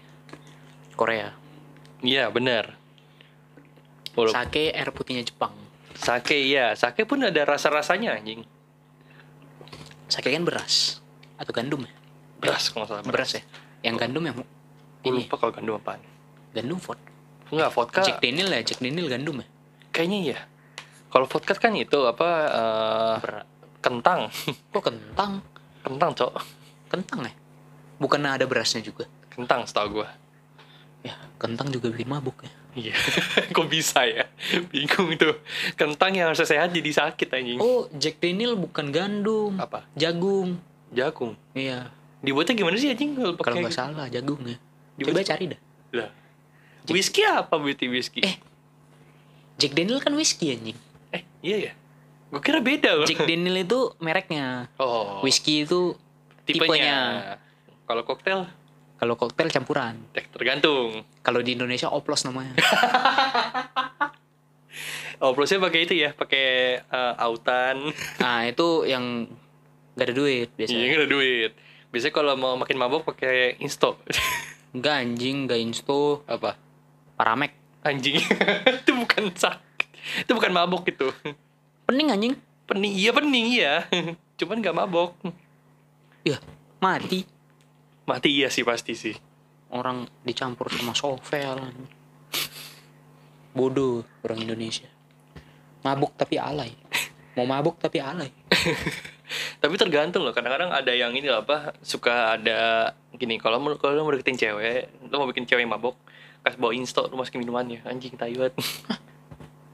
Korea. Iya bener. Walaupun Sake air putihnya Jepang. sake iya, sake pun ada rasa-rasanya anjing. Sake kan beras atau gandum ya? Beras kalau nggak salah. Beras ya. Yang gandum yang Gue ini lupa kalau gandum apaan. gandum vodka. Enggak, vodka Jack Daniel ya, Jack Daniel gandum ya. kayaknya iya. Kalau vodka kan itu apa Ber- kentang. Kok kentang? kentang, Cok. Kentang ya? Bukan ada berasnya juga. Kentang setahu gua. Ya, kentang juga bikin mabuk ya. Iya. Kok bisa ya? Bingung tuh. Kentang yang harusnya sehat jadi sakit anjing. Oh, Jack Daniel bukan gandum. Apa? Jagung. Jagung. Iya. Dibuatnya gimana sih anjing kalau Kalau pakai nggak salah jagung ya. Dibuat- Coba cari dah. Lah. Whisky apa beauty whisky? Eh. Jack Daniel kan whisky anjing. Eh, iya ya. Gue kira beda loh. Jack Daniel itu mereknya. Oh. Whisky itu tipenya. tipenya. Kalau koktail kalau koktail campuran. eh, tergantung. Kalau di Indonesia oplos namanya. Oh, plusnya pakai itu ya, pakai eh, autan. nah, itu yang gak ada duit Iya, biasanya. nggak ada duit. Biasanya kalau mau makin mabok pakai insto. Enggak anjing, enggak insto, Apa? paramek. Anjing. itu bukan sakit. Itu bukan mabok itu. Pening anjing. Pening, iya pening iya. Cuman nggak mabok. Ya, mati. Mati iya sih pasti sih. Orang dicampur sama sovel. Bodoh orang Indonesia. Mabuk tapi alay. Mau mabuk tapi alay. Tapi tergantung loh. Kadang-kadang ada yang ini loh, apa suka ada gini. Kalau mau kalau lo mau deketin cewek, lo mau bikin cewek mabok, kasih bawa insto, lo masukin minumannya. Anjing tayuat.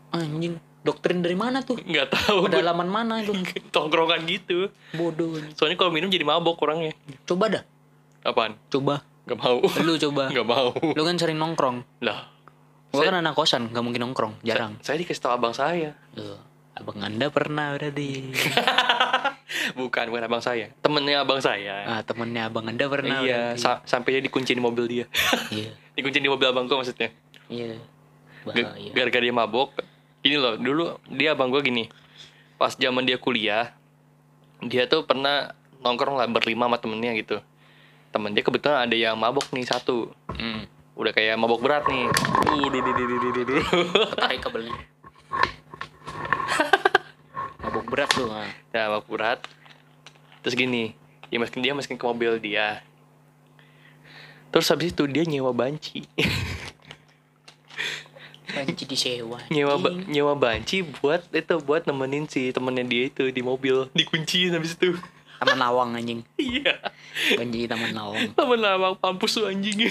Anjing, doktrin dari mana tuh? Nggak tahu. gue. Pedalaman mana itu? Tongkrongan gitu. Bodoh. Soalnya kalau minum jadi mabok orangnya. Coba dah, Apaan? coba. Gak mau. Lu coba. Gak mau. Lu kan sering nongkrong. Lah. Gua Saya- kan anak kosan, nggak mungkin nongkrong, jarang. Saya dikasih tahu abang saya. Tuh, abang anda pernah berarti. Bukan, bukan abang saya. Temennya abang saya. ah, temennya abang anda pernah. iya, sa- sampai dia dikunci di mobil dia. iya, dikunci di mobil abang gua maksudnya. iya. Gara-gara dia mabok. Gini loh, dulu dia abang gua gini. Pas zaman dia kuliah, dia tuh pernah nongkrong lah berlima sama temennya gitu. Temen dia kebetulan ada yang mabok nih satu. Hmm, Udah kayak mabok berat nih. Uh, duh, duh, duh, duh, duh, duh. tarik kabelnya. Mabuk berat lu. Ah. Ya, mabok berat. Terus gini, dia masukin dia masukin ke mobil dia. Terus habis itu dia nyewa banci. Banci disewa. nyewa ba- nyewa banci buat itu buat nemenin si temennya dia itu di mobil dikunciin habis itu Taman Lawang anjing. iya Banci Taman Lawang. temen lama pampus tuh anjing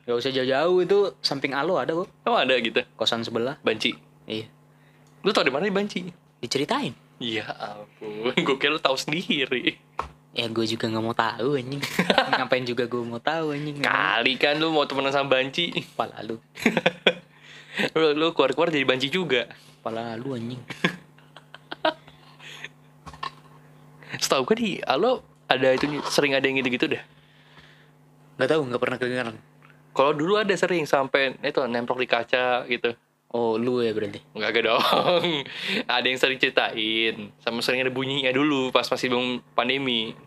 Gak usah jauh-jauh itu samping Alo ada kok. emang ada gitu Kosan sebelah. banci Iya. lu tau di mana di banci Diceritain. iya ampun gue kira lu tahu sendiri Ya gue juga nggak mau tahu anjing. Ngapain juga gue mau tahu anjing. kali kan lu mau temenan sama banci Kepala lu. lu, lu keluar keluar jadi banci juga Kepala lu anjing. setahu gue di alo ada itu sering ada yang gitu gitu dah Gak tahu, nggak pernah kedengeran. kalau dulu ada sering sampai itu nemplok di kaca gitu Oh, lu ya berarti. Enggak gak dong. ada yang sering ceritain. Sama sering ada bunyinya dulu pas masih belum pandemi.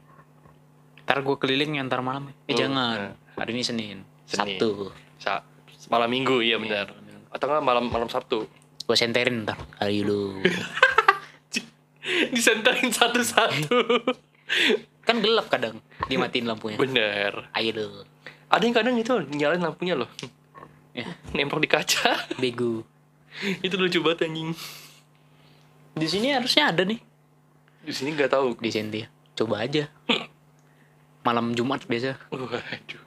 Ntar gue keliling ntar malam. Eh Oh, jangan. Hari ini Senin. Senin. Sabtu. Sa malam minggu, iya benar. Atau enggak malam malam Sabtu. Gue senterin ntar. Hari lu. Disenterin satu-satu. kan gelap kadang. Dimatiin lampunya. bener. Ayo lu. Ada yang kadang itu nyalain lampunya loh. Ya, Nemplok di kaca. bego. itu lucu banget anjing. Di sini harusnya ada nih. Di sini nggak tahu. Di Sentia. Coba aja. Malam Jumat biasa. Waduh.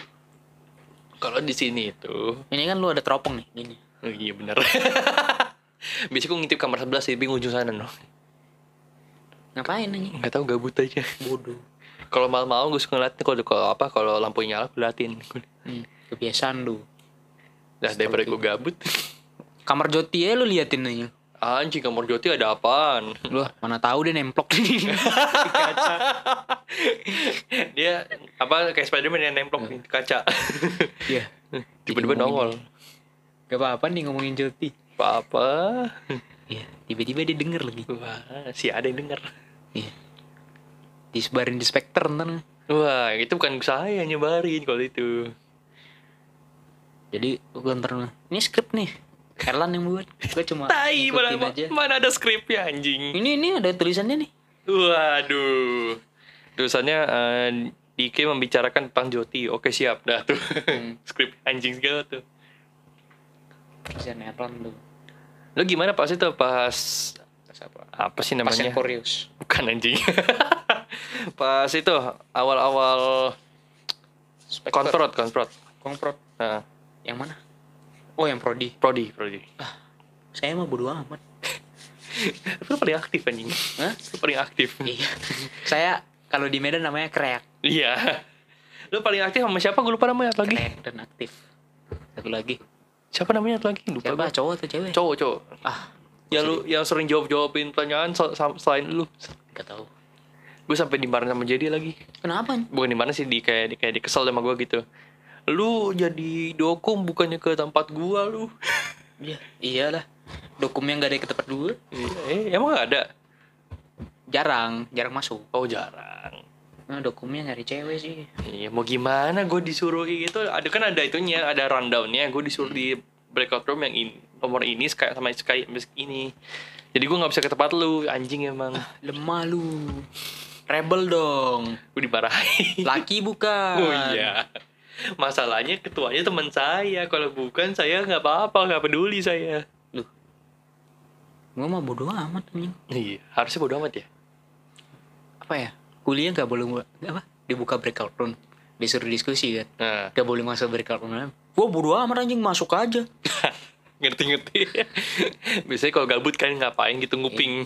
Kalau di sini itu, Ini kan lu ada teropong nih. Gini. oh iya bener. Biasanya gue ngintip kamar 11 sih, bingung ujung sana noh. Ngapain anjing? Nggak tahu gabut aja. Bodoh. Kalau malam-malam gue suka ngeliatin kalau kalau apa kalau lampunya nyala gue liatin. Hmm, kebiasaan lu. Nah daripada gue gabut. Kamar Joti ya lu liatin aja. Anjing kamar Joti ada apaan? Lu mana tahu dia nemplok di kaca. Dia apa kayak Spiderman yang nemplok di kaca. Iya. Tiba-tiba nongol. Gak apa-apa nih ngomongin Joti. Apa-apa. Iya, tiba-tiba dia denger lagi. Wah, si ada yang denger. Iya. Disebarin di Spectre ntar. Wah, itu bukan saya nyebarin kalau itu. Jadi gue ntar ini skrip nih. Erlan yang buat. Gue cuma Tai, mana, aja. mana ada skripnya anjing. Ini ini ada tulisannya nih. Waduh. Tulisannya eh, Dike membicarakan tentang Joti. Oke siap dah tuh. Hmm. Skrip anjing segala tuh. Tulisan Erlan tuh. Lo gimana pas itu pas apa? apa sih namanya? yang Koreus. Bukan anjing. pas itu awal-awal Spectre. konfront konfront. Komprot. Nah, Yang mana? Oh, yang prodi. Prodi, prodi. Saya mah bodo amat. Lu paling aktif anjing. Hah? Lu paling aktif. Iya. Saya kalau di Medan namanya kreak. Iya. Lu paling aktif sama siapa? Gue lupa namanya lagi. Kreak dan aktif. Satu lagi. Siapa namanya lagi? Lupa Siapa? gua. Cowok atau cewek? Cowok, cowok. Ah, Yang lu yang sering jawab-jawabin pertanyaan sel- sel- selain lu. gak tahu. Gue sampai dimarahin sama jadi lagi. Kenapa? Bukan di mana sih di kayak di, kayak dikesel sama gue gitu. Lu jadi dokum bukannya ke tempat gua lu. Iya, iyalah. Dokumnya nggak ada ke tempat dulu. eh, emang gak ada? Jarang, jarang masuk. Oh jarang. Nah, dokumnya nyari cewek sih. Iya mau gimana gue disuruh gitu ada kan ada itunya ada rundownnya gue disuruh di breakout room yang ini nomor ini kayak sama kayak ini jadi gue nggak bisa ke tempat lu anjing emang Lemah lu. Rebel dong. gue dimarahin Laki bukan. oh iya masalahnya ketuanya teman saya kalau bukan saya nggak apa-apa nggak peduli saya Loh. Gua mah bodo amat anjing. iya harusnya bodo amat ya Apa ya? Kuliah nggak boleh apa? Dibuka breakout room. Disuruh diskusi kan. nah Gak boleh masuk breakout room. Gua bodo amat anjing masuk aja. ngerti-ngerti biasanya kalau gabut kan ngapain gitu nguping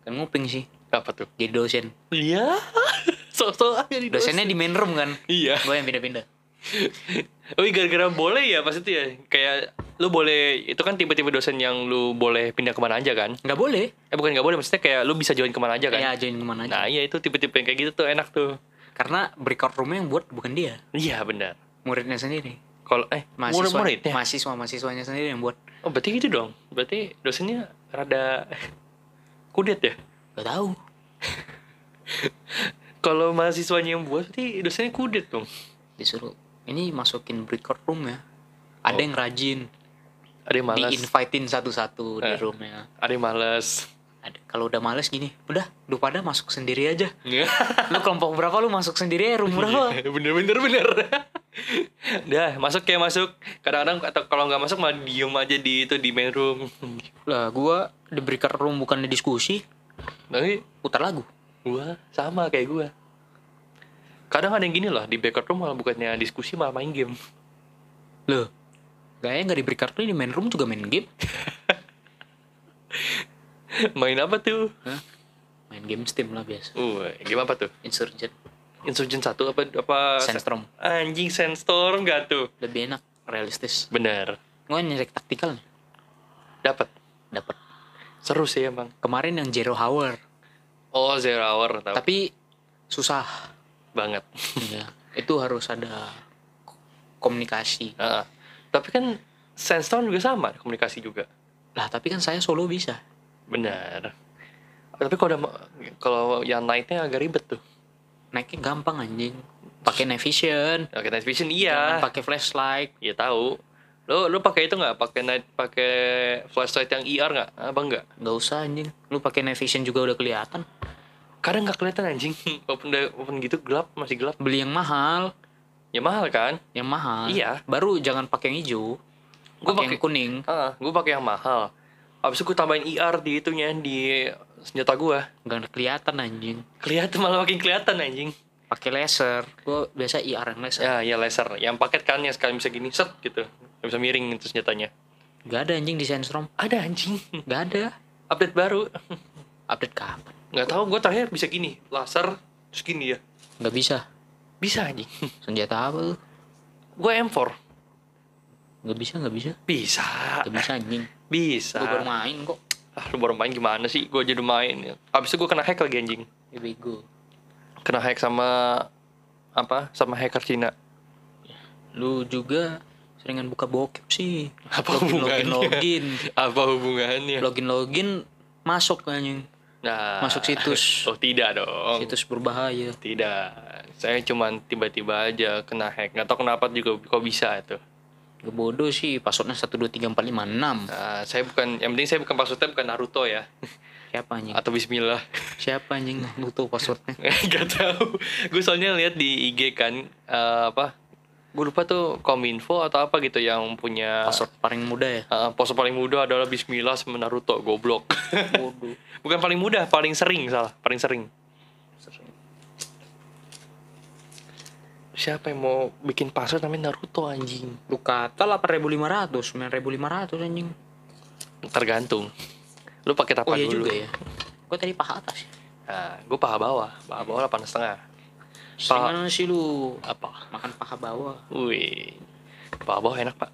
Kan nguping sih. apa tuh Jadi dosen. iya sok-sok aja di dosen. Dosennya di main room kan. iya Gue yang pindah-pindah. Oh iya, gara-gara boleh ya pas itu ya Kayak lu boleh Itu kan tipe-tipe dosen yang lu boleh pindah ke mana aja kan Nggak boleh. Eh bukan nggak boleh Maksudnya kayak lu bisa join ke mana aja kan Kayak ajain ke mana aja. Nah iya itu tipe-tipe yang kayak gitu tuh enak tuh Karena breakout roomnya yang buat bukan dia. Iya benar Muridnya sendiri. Kalau eh murid Mahasiswa, murid ya mahasiswa mahasiswanya sendiri yang buat. Oh berarti gitu dong Berarti dosennya rada Kudet ya Gak tahu. Kalau mahasiswanya yang buat Berarti dosennya kudet dong Disuruh ini masukin breakout room ya. Ada Oh. yang rajin. Ada yang Di malas invitein satu-satu di Eh. roomnya. Ada yang malas Ada, kalau udah males gini, udah lu pada masuk sendiri aja. Iya. Lu kelompok berapa lu masuk sendiri ya room berapa? bener bener bener dah masuk kayak masuk kadang-kadang atau kalau nggak masuk malah diem aja di itu di main room lah gua di breakout room bukannya diskusi, tapi putar lagu. Gua sama kayak gua kadang ada yang gini loh di backup room malah bukannya diskusi malah main game Loh, kayaknya nggak di breakout room di main room juga main game. main apa tuh Hah? Main game Steam lah biasa. uh game apa tuh Insurgent, Insurgent satu apa apa Sandstorm. anjing sandstorm gak tuh Lebih enak, realistis. bener Gua nyari taktikal dapat dapat. seru sih emang Kemarin yang Zero Hour, oh zero hour tau tapi susah. banget ya, itu harus ada komunikasi. Heeh. tapi kan sandstorm juga sama komunikasi juga Lah, tapi kan saya solo bisa. Benar. Tapi kalau kalau yang nightnya agak ribet tuh. Naiknya gampang anjing. Pakai night vision. Oke, night vision iya. pakai flashlight. Iya tahu. Lo lo pakai itu nggak? Pakai night pakai flashlight yang IR nggak? Apa nggak? Gak usah anjing. Lu pakai night vision juga udah kelihatan. Kadang nggak kelihatan anjing. Open open gitu gelap masih gelap. Beli yang mahal, Ya mahal kan? yang mahal. Iya. Baru jangan pakai yang hijau. Gua Pakai kuning. ah, gue pakai yang mahal. Abis itu gue tambahin IR di itunya di senjata gue. Gak kelihatan anjing. Kelihatan malah makin kelihatan anjing. Pakai laser. Gua biasa IR yang laser. Ya, ya laser. Yang paket kan yang sekali bisa gini set gitu. Yang bisa miring itu senjatanya. Gak ada anjing di Sandstorm. Ada anjing. Gak ada. Update baru. Update kapan? Nggak tahu gue terakhir bisa gini laser terus gini ya Gak bisa. bisa anjing Senjata apa lu? gue M4 Gak bisa, gak bisa. bisa Gak bisa anjing. bisa Gua baru main kok. ah lu baru main gimana sih gue jadi main abis itu gue kena hack lagi anjing Ya bego. kena hack sama apa sama hacker Cina Lu juga seringan buka bokep sih. Apa login, hubungannya? login, login. apa hubungannya login login masuk anjing. Nah Masuk situs. oh tidak dong Situs berbahaya. tidak saya cuman tiba-tiba aja kena hack nggak tahu kenapa juga kok bisa itu Gak bodoh sih, passwordnya 1234556. nah, saya bukan yang penting saya bukan passwordnya bukan Naruto ya Siapa anjing? atau Bismillah Siapa anjing? Tuh passwordnya. Gak tahu. Gue soalnya lihat di IG kan eh, apa? Gue lupa tuh Kominfo atau apa gitu yang punya Password paling mudah ya? eh, pose paling mudah adalah Bismillah sama Naruto goblok. Bukan paling mudah, paling sering salah, paling sering. siapa yang mau bikin password namanya Naruto anjing Lu kata 8500, 9500 anjing. tergantung lu pakai apa Oh iya dulu juga ya. Gua tadi paha atas. nah gue paha bawah paha bawah delapan setengah Gimana sih lu apa makan paha bawah? wih paha bawah enak pak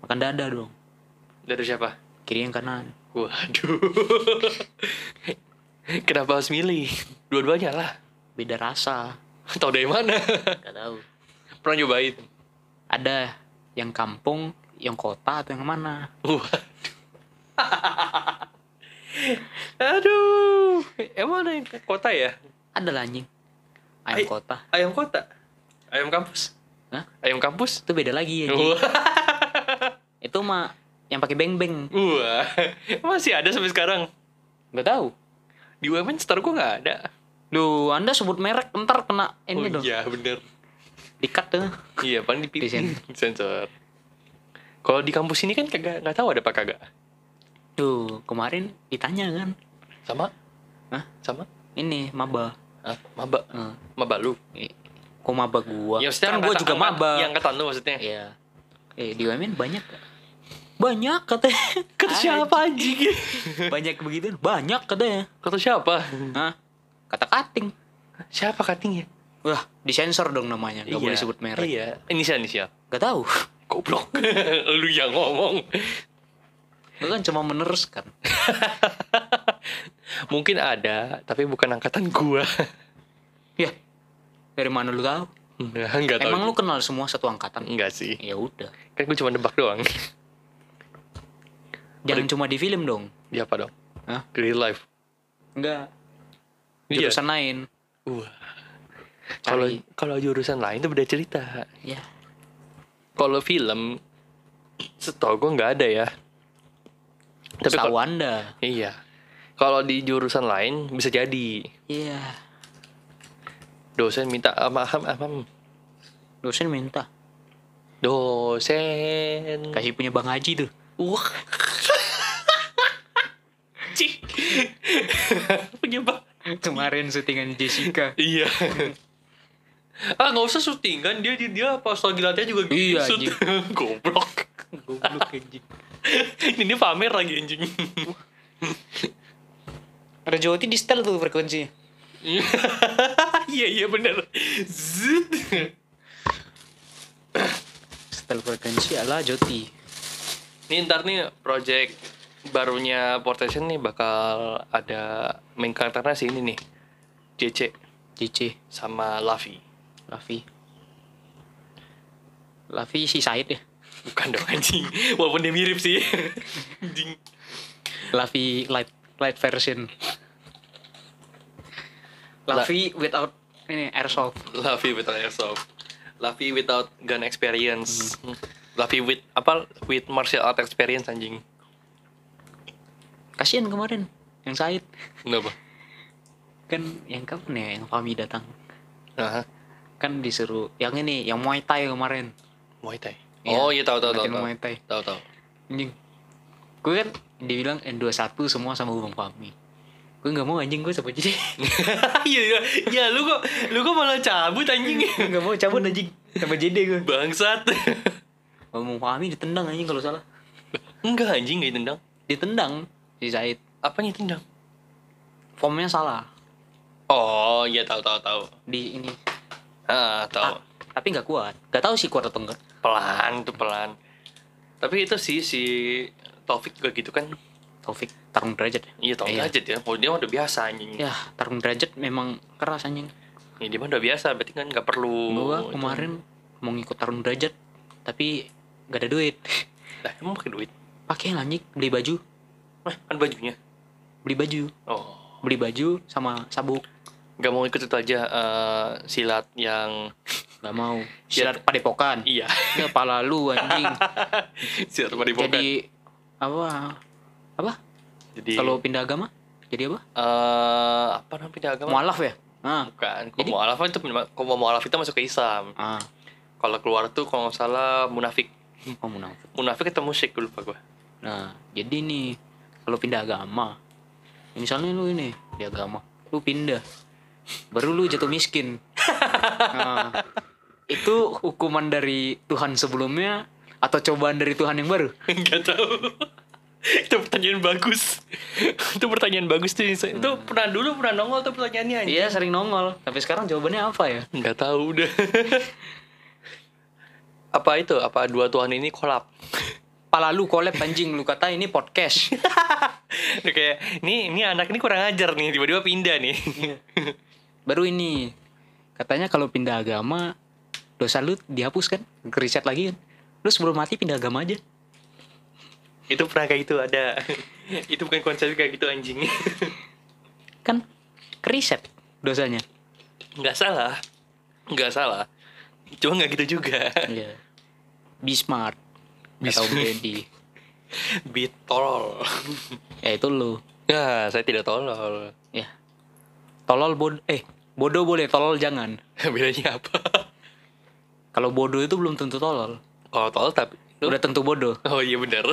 Makan dada dong. dari siapa Kiri yang kanan. waduh kenapa harus milih dua-duanya lah Beda rasa. tau dari mana Gak tahu. pernah nyobain Ada yang kampung, yang kota atau yang mana? Waduh. Aduh, emang ada yang kota ya? Ada lah anjing. Ayam Ay- kota. Ayam kota? Ayam kampus? Hah? Ayam kampus? Itu beda lagi. Wah, Itu mah yang pakai beng-beng. Wah. masih ada sampai sekarang. Gak tahu. Di UMN star gue nggak ada. Lu, Anda sebut merek ntar kena ini oh dong. iya bener. Dikat tuh. Iya, paling di. Sensor. Kalau di kampus ini kan kagak nggak tahu ada apa kagak. Tuh, kemarin ditanya kan. Sama? Hah? Sama? Ini maba. Hah? Maba? Eh, Maba lu? kok maba gua? Ya, kan gua juga maba. Yang angkatan lu maksudnya. Iya. Eh, di UMN banyak banyak katanya. Kata siapa anjing? banyak begitu. Banyak katanya. Kata siapa? Hah? Kata cutting. Siapa cuttingnya? Wah, disensor dong namanya. Gak boleh sebut merek. Iya. Inisial inisial. Gak tahu. Goblok. Lu yang ngomong. Lu kan cuma meneruskan. Mungkin ada, tapi bukan angkatan gua. Ya. Dari mana lu tahu? Enggak, enggak tahu. Emang lu kenal semua satu angkatan? enggak sih. Ya udah. Kan gua cuma nebak doang. Jangan cuma di film dong. Di apa dong? Hah? Di real life. Enggak. Iya. Jurusan lain. Wah. Kalau kalau jurusan lain tuh beda cerita. Ya. Kalau film setahu gua nggak ada ya. Tapi kalau Anda. iya. Kalau di jurusan lain bisa jadi Iya. dosen minta ah, paham paham Dosen minta. dosen Kasih punya Bang Haji tuh. Wah. Cik. Punya bang. Kemarin syutingan Jessica. Iya. ah nggak usah syutingan dia dia, dia pas lagi latihan juga Iya, shoot. anjing. Goblok. Goblok anjing. Ini pamer lagi anjing. Ada Joti di setel tuh frekuensinya. Iya iya bener. Zut. Setel frekuensi ala Joti. Nih ntar nih project barunya Portation nih bakal ada main karakternya si ini nih. JC JC, sama Lavi. Lavi. Lavi si Said ya. Bukan dong anjing. Walaupun dia mirip sih. Anjing. Lavi light light version. Lavi without ini airsoft. Lavi without airsoft. Lavi without gun experience. Lavi with apa? With martial art experience anjing. Kasian kemarin yang Said. Kenapa? Kan yang kapan ya yang Fami datang. Nah, Kan disuruh yang ini yang Muay Thai kemarin. Muay Thai. Iya, Oh iya tahu tahu tahu. Tahu tahu. tahu. Anjing. Gue kan dibilang N21 semua sama Bang Fami. Gue gak mau anjing gue sama jadi. Iya iya. Ya lu kok lu kok malah cabut anjing. gak mau cabut anjing sama JD gue. Bangsat. Bang Fami ditendang anjing kalau salah. Enggak anjing enggak ditendang. Ditendang si Said. Apanya ditendang? Formnya salah Oh, iya tahu tahu tahu. di ini. Ah, tahu. Ah, tapi nggak kuat. Gak tahu sih kuat atau enggak. Pelan tuh pelan. Tapi itu sih si Taufik juga gitu kan. Taufik tarung derajat. ya? Iya Iya. aja ya. Oh, dia mah udah biasa anjing. Ya, tarung derajat memang keras anjing. Ya, dia mah udah biasa, berarti kan nggak perlu. Gua itu. kemarin mau ngikut tarung derajat tapi gak ada duit. Lah, emang pakai duit? Pakai anjing beli baju, Wah, kan bajunya. beli baju, Oh, beli baju sama sabuk. nggak mau ikut itu aja eh, silat yang Gak mau. Silat padepokan. iya, Ya pala lu anjing. silat padepokan. Jadi apa? Apa? Jadi Kalau pindah agama? Jadi apa? eh, apa namanya pindah agama? Mualaf ya? Ah, Bukan. Jadi- mualaf itu kalau mualaf itu masuk ke Islam. ah, Kalau keluar tuh kalau nggak salah munafik. oh munafik. Munafik atau musyrik lupa gue. Nah, jadi nih kalau pindah agama, misalnya lu ini di agama, lu pindah, baru lu jatuh miskin. Nah, itu hukuman dari Tuhan sebelumnya atau cobaan dari Tuhan yang baru? Enggak tahu. itu pertanyaan bagus. itu pertanyaan bagus tuh. Itu pernah dulu pernah nongol tuh pertanyaannya. Iya sering nongol. Tapi sekarang jawabannya apa ya? Enggak tahu udah. apa itu? Apa dua Tuhan ini kolab? Pala lu kolab anjing lu kata ini podcast. Kayak ini ini anak ini kurang ajar nih tiba-tiba pindah nih. Baru ini katanya kalau pindah agama dosa lu dihapus kan? Riset lagi kan? Lu sebelum mati pindah agama aja. Itu pernah kayak gitu ada. itu bukan konsep kayak gitu anjing. Kan riset dosanya. Nggak salah. Nggak salah. Cuma nggak gitu juga. Iya. Be smart. Kata Om Deddy. Beat tolol. Ya itu lu. Ya, saya tidak tolol. Ya. Tolol bod eh bodoh boleh, tolol jangan. Bedanya apa? Kalau bodoh itu belum tentu tolol. Kalau tolol tapi Udah tentu bodoh. Oh iya benar.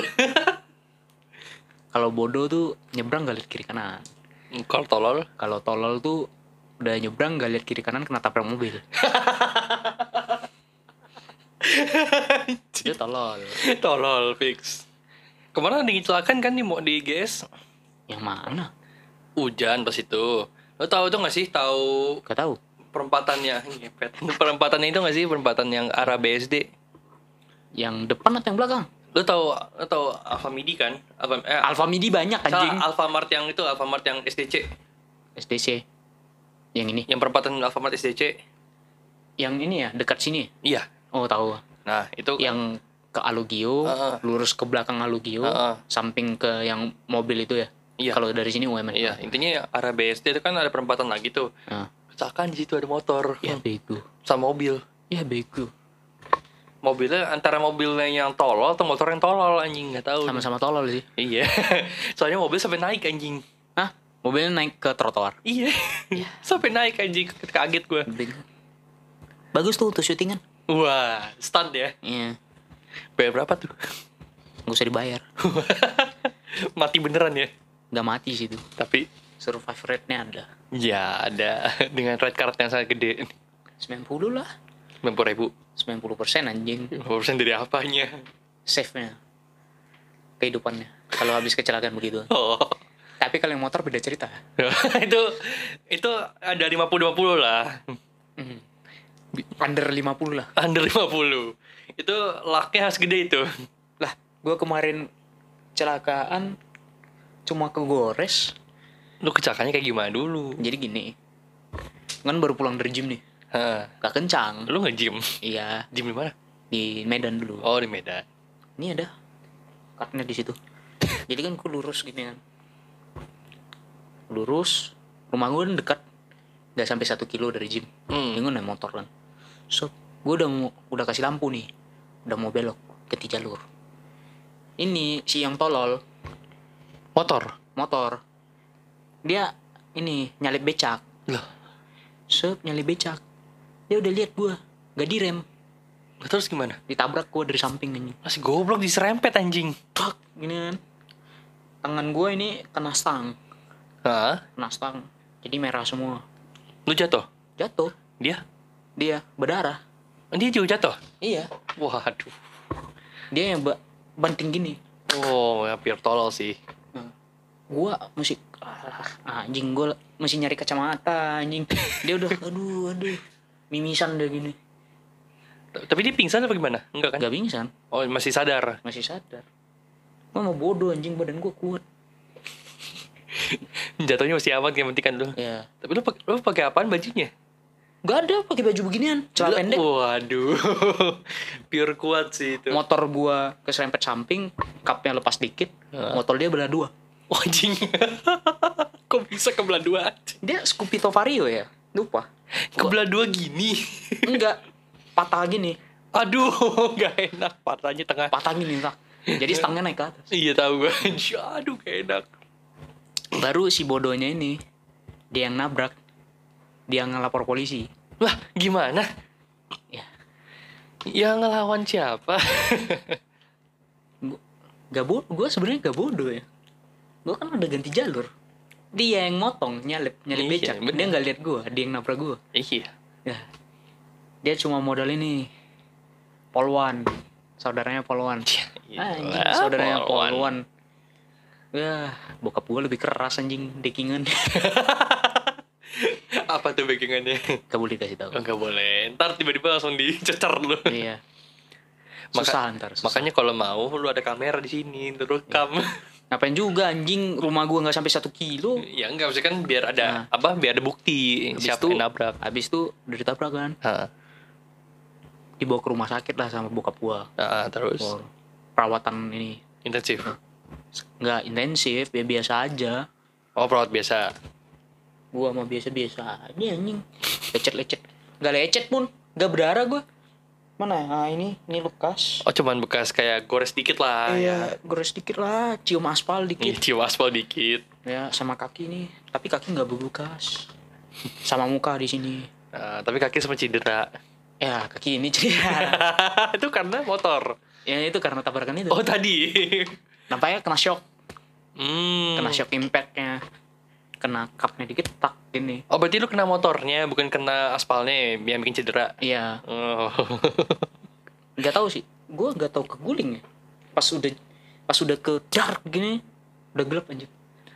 Kalau bodoh tuh nyebrang gak lihat kiri kanan. Kalau tolol Kalau tolol tuh udah nyebrang gak lihat kiri kanan kena tabrak mobil. Itu tolol. tolol fix. Kemarin ada kecelakaan kan di di GS Yang mana? hujan pas itu. Lo tahu tuh gak sih tahu Gak tahu. perempatannya. Perempatannya itu gak sih perempatan yang arah BSD? Yang depan atau yang belakang? Lo tahu lo tahu Alfamidi kan? Alfa, eh, Alfa Midi banyak anjing. Alfamart yang itu Alfamart yang SDC. SDC. Yang ini. Yang perempatan Alfamart SDC. Yang ini ya, dekat sini. Iya. Oh, tahu. Nah, itu Yang ke Alugio, Heeh. lurus ke belakang Alugio, Heeh. samping ke yang mobil itu ya. Iya. Kalau dari sini UMN. Iya, intinya arah BSD itu kan ada perempatan lagi tuh. Nah, Kecelakaan di situ ada motor ya bego. sama mobil. Ya bego. Mobilnya antara mobilnya yang tolol atau motor yang tolol anjing nggak tahu. Sama-sama tolol sih. Iya. Soalnya mobil sampai naik anjing. Hah? Mobilnya naik ke trotoar. Iya. sampai naik anjing kaget gue. Bagus tuh untuk syutingan. Wah, stunt ya. Iya. Bayar berapa tuh? Nggak usah dibayar. Mati beneran ya. Nggak mati sih itu. Tapi Survive rate-nya ada. ya ada dengan red card yang sangat gede. 90 lah. 90 ribu. 90 persen anjing. 50% dari apanya? Safe-nya. Kehidupannya. Kalau habis kecelakaan begitu. Oh. Tapi kalau yang motor beda cerita. itu itu ada 50 50 lah. Mhm. Under 50 lah. Under 50. Itu lucknya harus gede itu. Lah, gue kemarin kecelakaan cuma kegores. Lu kecelakaannya kayak gimana dulu? Jadi gini. Kan baru pulang dari gym nih. Hah. Gak kencang. Lu nge-gym? Iya, Gym di mana? di Medan dulu. Oh, di Medan. Ini ada kartunya di situ. Jadi kan gue lurus gini kan. Lurus, rumah gue kan dekat. Gak sampai satu kilo dari gym. Hmm. Ini gue naik motor kan. So, gue udah mau, udah kasih lampu nih. Udah mau belok ke tiga jalur. Ini si yang tolol Motor. motor. Dia ini nyalip becak. Loh. Sep nyalip becak. Dia udah lihat gue. Gak direm. Terus gimana? Ditabrak gue dari samping anjing. Masih goblok diserempet anjing. Trak, gini kan. Tangan gue ini kena stang. Hah? Kena stang. Jadi merah semua. Lu jatuh? Jatuh. Dia? Dia berdarah. Dia juga jatuh? Iya. Waduh. Dia yang ba- banting gini. Oh, hampir tolol sih. Nah, gua mesti ah, anjing gua mesti nyari kacamata anjing. Dia udah aduh aduh mimisan udah gini. Tapi dia pingsan apa gimana? Enggak kan? Gak pingsan, Oh, masih sadar. masih sadar. Gua mau bodoh anjing badan gua kuat. Jatuhnya masih aman yang penting kan lu. Ya. Tapi lu pakai lu pakai apaan bajunya? Gak ada pakai baju beginian, celana pendek. Waduh. Pure kuat sih itu. Motor gua keserempet samping, kapnya lepas dikit, Heeh. motor dia belah dua. Anjing. Kok bisa kebelah dua? Dia Scupito Vario ya? Lupa. Kebelah dua gini. Enggak, patah gini. Aduh, gak enak. Patahnya tengah. Patah gini, tak. Jadi stangnya naik ke atas. Iya tahu gue. Aduh, gak enak. Baru si bodohnya ini, dia yang nabrak. Dia ngelapor polisi. Lah, gimana? Ya, Yang ngelawan siapa? gak bodoh. Gue sebenarnya gak bodoh ya. Gue kan udah ganti jalur. Dia yang motong, nyalip, nyalip Iya, becak. bener. Dia nggak lihat gue, dia yang nabrak gue. iya. Ya, dia cuma modal ini polwan saudaranya polwan anjing Wah, saudaranya polwan. ya bokap gue lebih keras anjing dekingan Apa tuh backingannya? gak boleh kasih tahu Enggak boleh. Ntar tiba-tiba langsung dicecer lu. iya Maka- susah ntar susah. Makanya kalau mau lu ada kamera di sini, terus rekam. Ngapain juga anjing rumah gue nggak sampai satu kilo ya enggak maksudnya kan biar ada Nah. apa? Biar ada bukti Habis siapa itu- yang nabrak. habis itu udah ditabrak kan Heeh. dibawa ke rumah sakit lah sama bokap gue Heeh, terus perawatan ini intensif. nggak intensif ya biasa aja Oh, perawat biasa. gua mah biasa-biasa aja anjing lecet-lecet nggak lecet pun nggak berdarah gua mana ah ini ini bekas Oh, cuman bekas kayak gores dikit lah ya. iya gores dikit lah cium aspal dikit cium aspal dikit. ya sama kaki nih tapi kaki nggak berbekas sama muka di sini Nah, tapi kaki sempat cedera. ya kaki ini cerita itu karena motor. ya itu karena tabrakan itu Oh, tadi. nampaknya kena shock Hmm. kena shock impactnya kena cupnya dikit tak ini Oh, berarti lu kena motornya, bukan kena aspalnya yang bikin cedera. iya Oh. nggak tahu sih gua nggak tahu keguling ya pas udah pas udah ke dark gini udah gelap anjir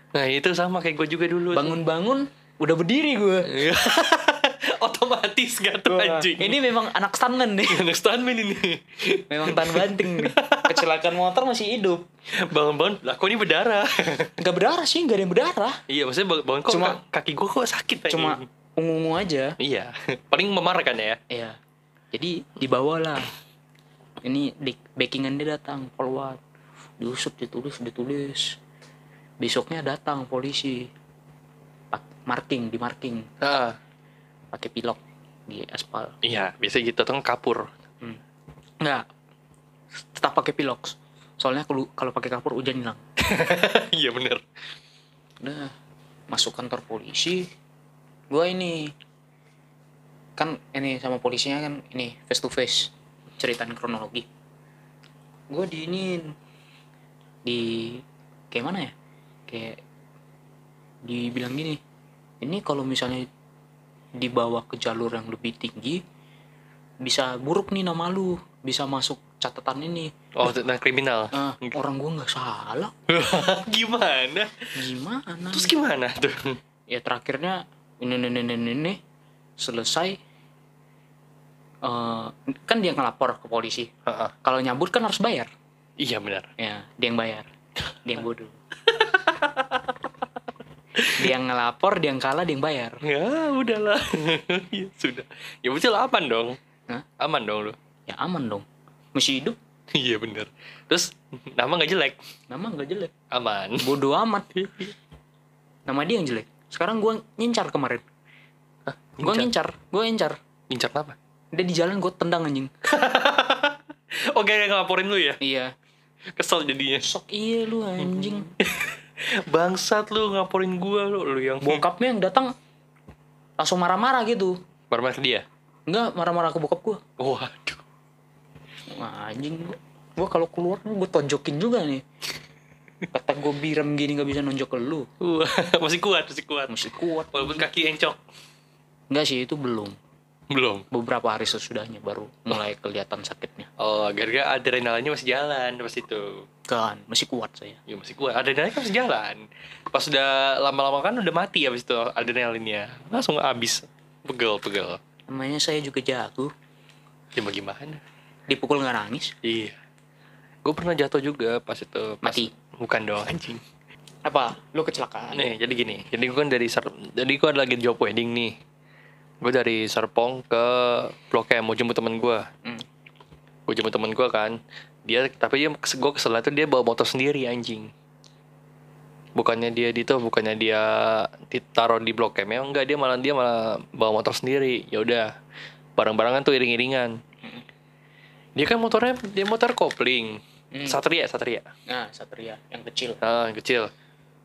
nah, itu sama kayak gue juga dulu. bangun-bangun udah berdiri gue Iya. Otomatis gak tuh anjing. ini memang anak stuntman nih. Anak stuntman ini. memang tan banting nih. Kecelakaan motor masih hidup. Bangun-bangun, lah kok ini berdarah? nggak berdarah sih nggak ada yang berdarah. Iya, maksudnya bangun- bangun kok Cuma- ka- kaki gue kok sakit anjing. cuma ungu-ungu aja. Iya, paling memar kan ya. ya jadi dibawa lah. Ini di backingan dia datang polwan diusut ditulis ditulis. Besoknya datang polisi. Marking di marking. Ah, pakai pilok di aspal iya, biasa gitu tuh kapur. Enggak. Tetap pakai pilok. Soalnya kalau kalau pakai kapur hujan hilang. iya bener. Udah masuk kantor polisi. Gua ini kan ini sama polisinya kan ini face to face ceritain kronologi. Gua di ini di kayak mana ya? Kayak dibilang gini. Ini kalau misalnya dibawa ke jalur yang lebih tinggi bisa buruk nih nama lu, bisa masuk catatan ini. Oh, tentang kriminal. Ah, orang gua nggak salah. gimana? Gimana? Terus gimana tuh? ya terakhirnya ini ini ini ini, selesai eh kan dia ngelapor ke polisi Heeh. kalau nyabut kan harus bayar Iya benar. ya dia yang bayar dia yang bodoh dia yang ngelapor dia yang kalah dia yang bayar Ya, udahlah. ya sudah. Ya betul aman dong. Hah? Aman dong lu. ya aman dong masih hidup Iya bener. Terus nama nggak jelek, nama nggak jelek aman. bodoh amat nama dia yang jelek sekarang gua ngincar kemarin gua ngincar gua ngincar Ngincar apa? dia di jalan gua tendang anjing Oh kayak ngelaporin lu ya? iya Kesel jadinya. sok iya lu anjing Bangsat lu ngelaporin gua lu, lu yang bokapnya yang datang langsung marah-marah gitu marah ke dia. enggak marah-marah ke bokap gua Waduh. Wah, anjing gua, gua kalau keluar gua tonjokin juga nih kata gua biram gini nggak bisa nonjok ke lu Wah, masih kuat, masih kuat. masih kuat Walaupun kaki encok. enggak sih itu belum Belum. beberapa hari sesudahnya baru mulai kelihatan sakitnya Oh, gara-gara adrenalinnya masih jalan pas itu. kan masih kuat saya Ya masih kuat. Adrenalinnya kan masih jalan. Pas udah lama-lama kan udah mati habis itu adrenalinnya. Langsung habis. Pegel, pegel. namanya saya juga jago Ya mau gimana? dipukul nggak nangis Iya. Gue pernah jatuh juga pas itu. Pas, Mati. Bukan dong anjing. apa lu kecelakaan Nih, jadi gini. Jadi gue kan dari Ser jadi gue lagi job wedding nih. Gue dari Serpong ke Blok M mau jemput temen gue. Hmm. Gue jemput temen gue kan. Dia tapi dia gue kesel tuh dia bawa motor sendiri anjing. Bukannya dia di tuh, bukannya dia ditaruh di Blok M. Ya enggak, dia malah dia malah bawa motor sendiri. Ya udah. Barang-barangan tuh iring-iringan. Dia kan motornya dia motor kopling. Hmm. Satria, Satria. nah satria yang kecil Ah, yang kecil.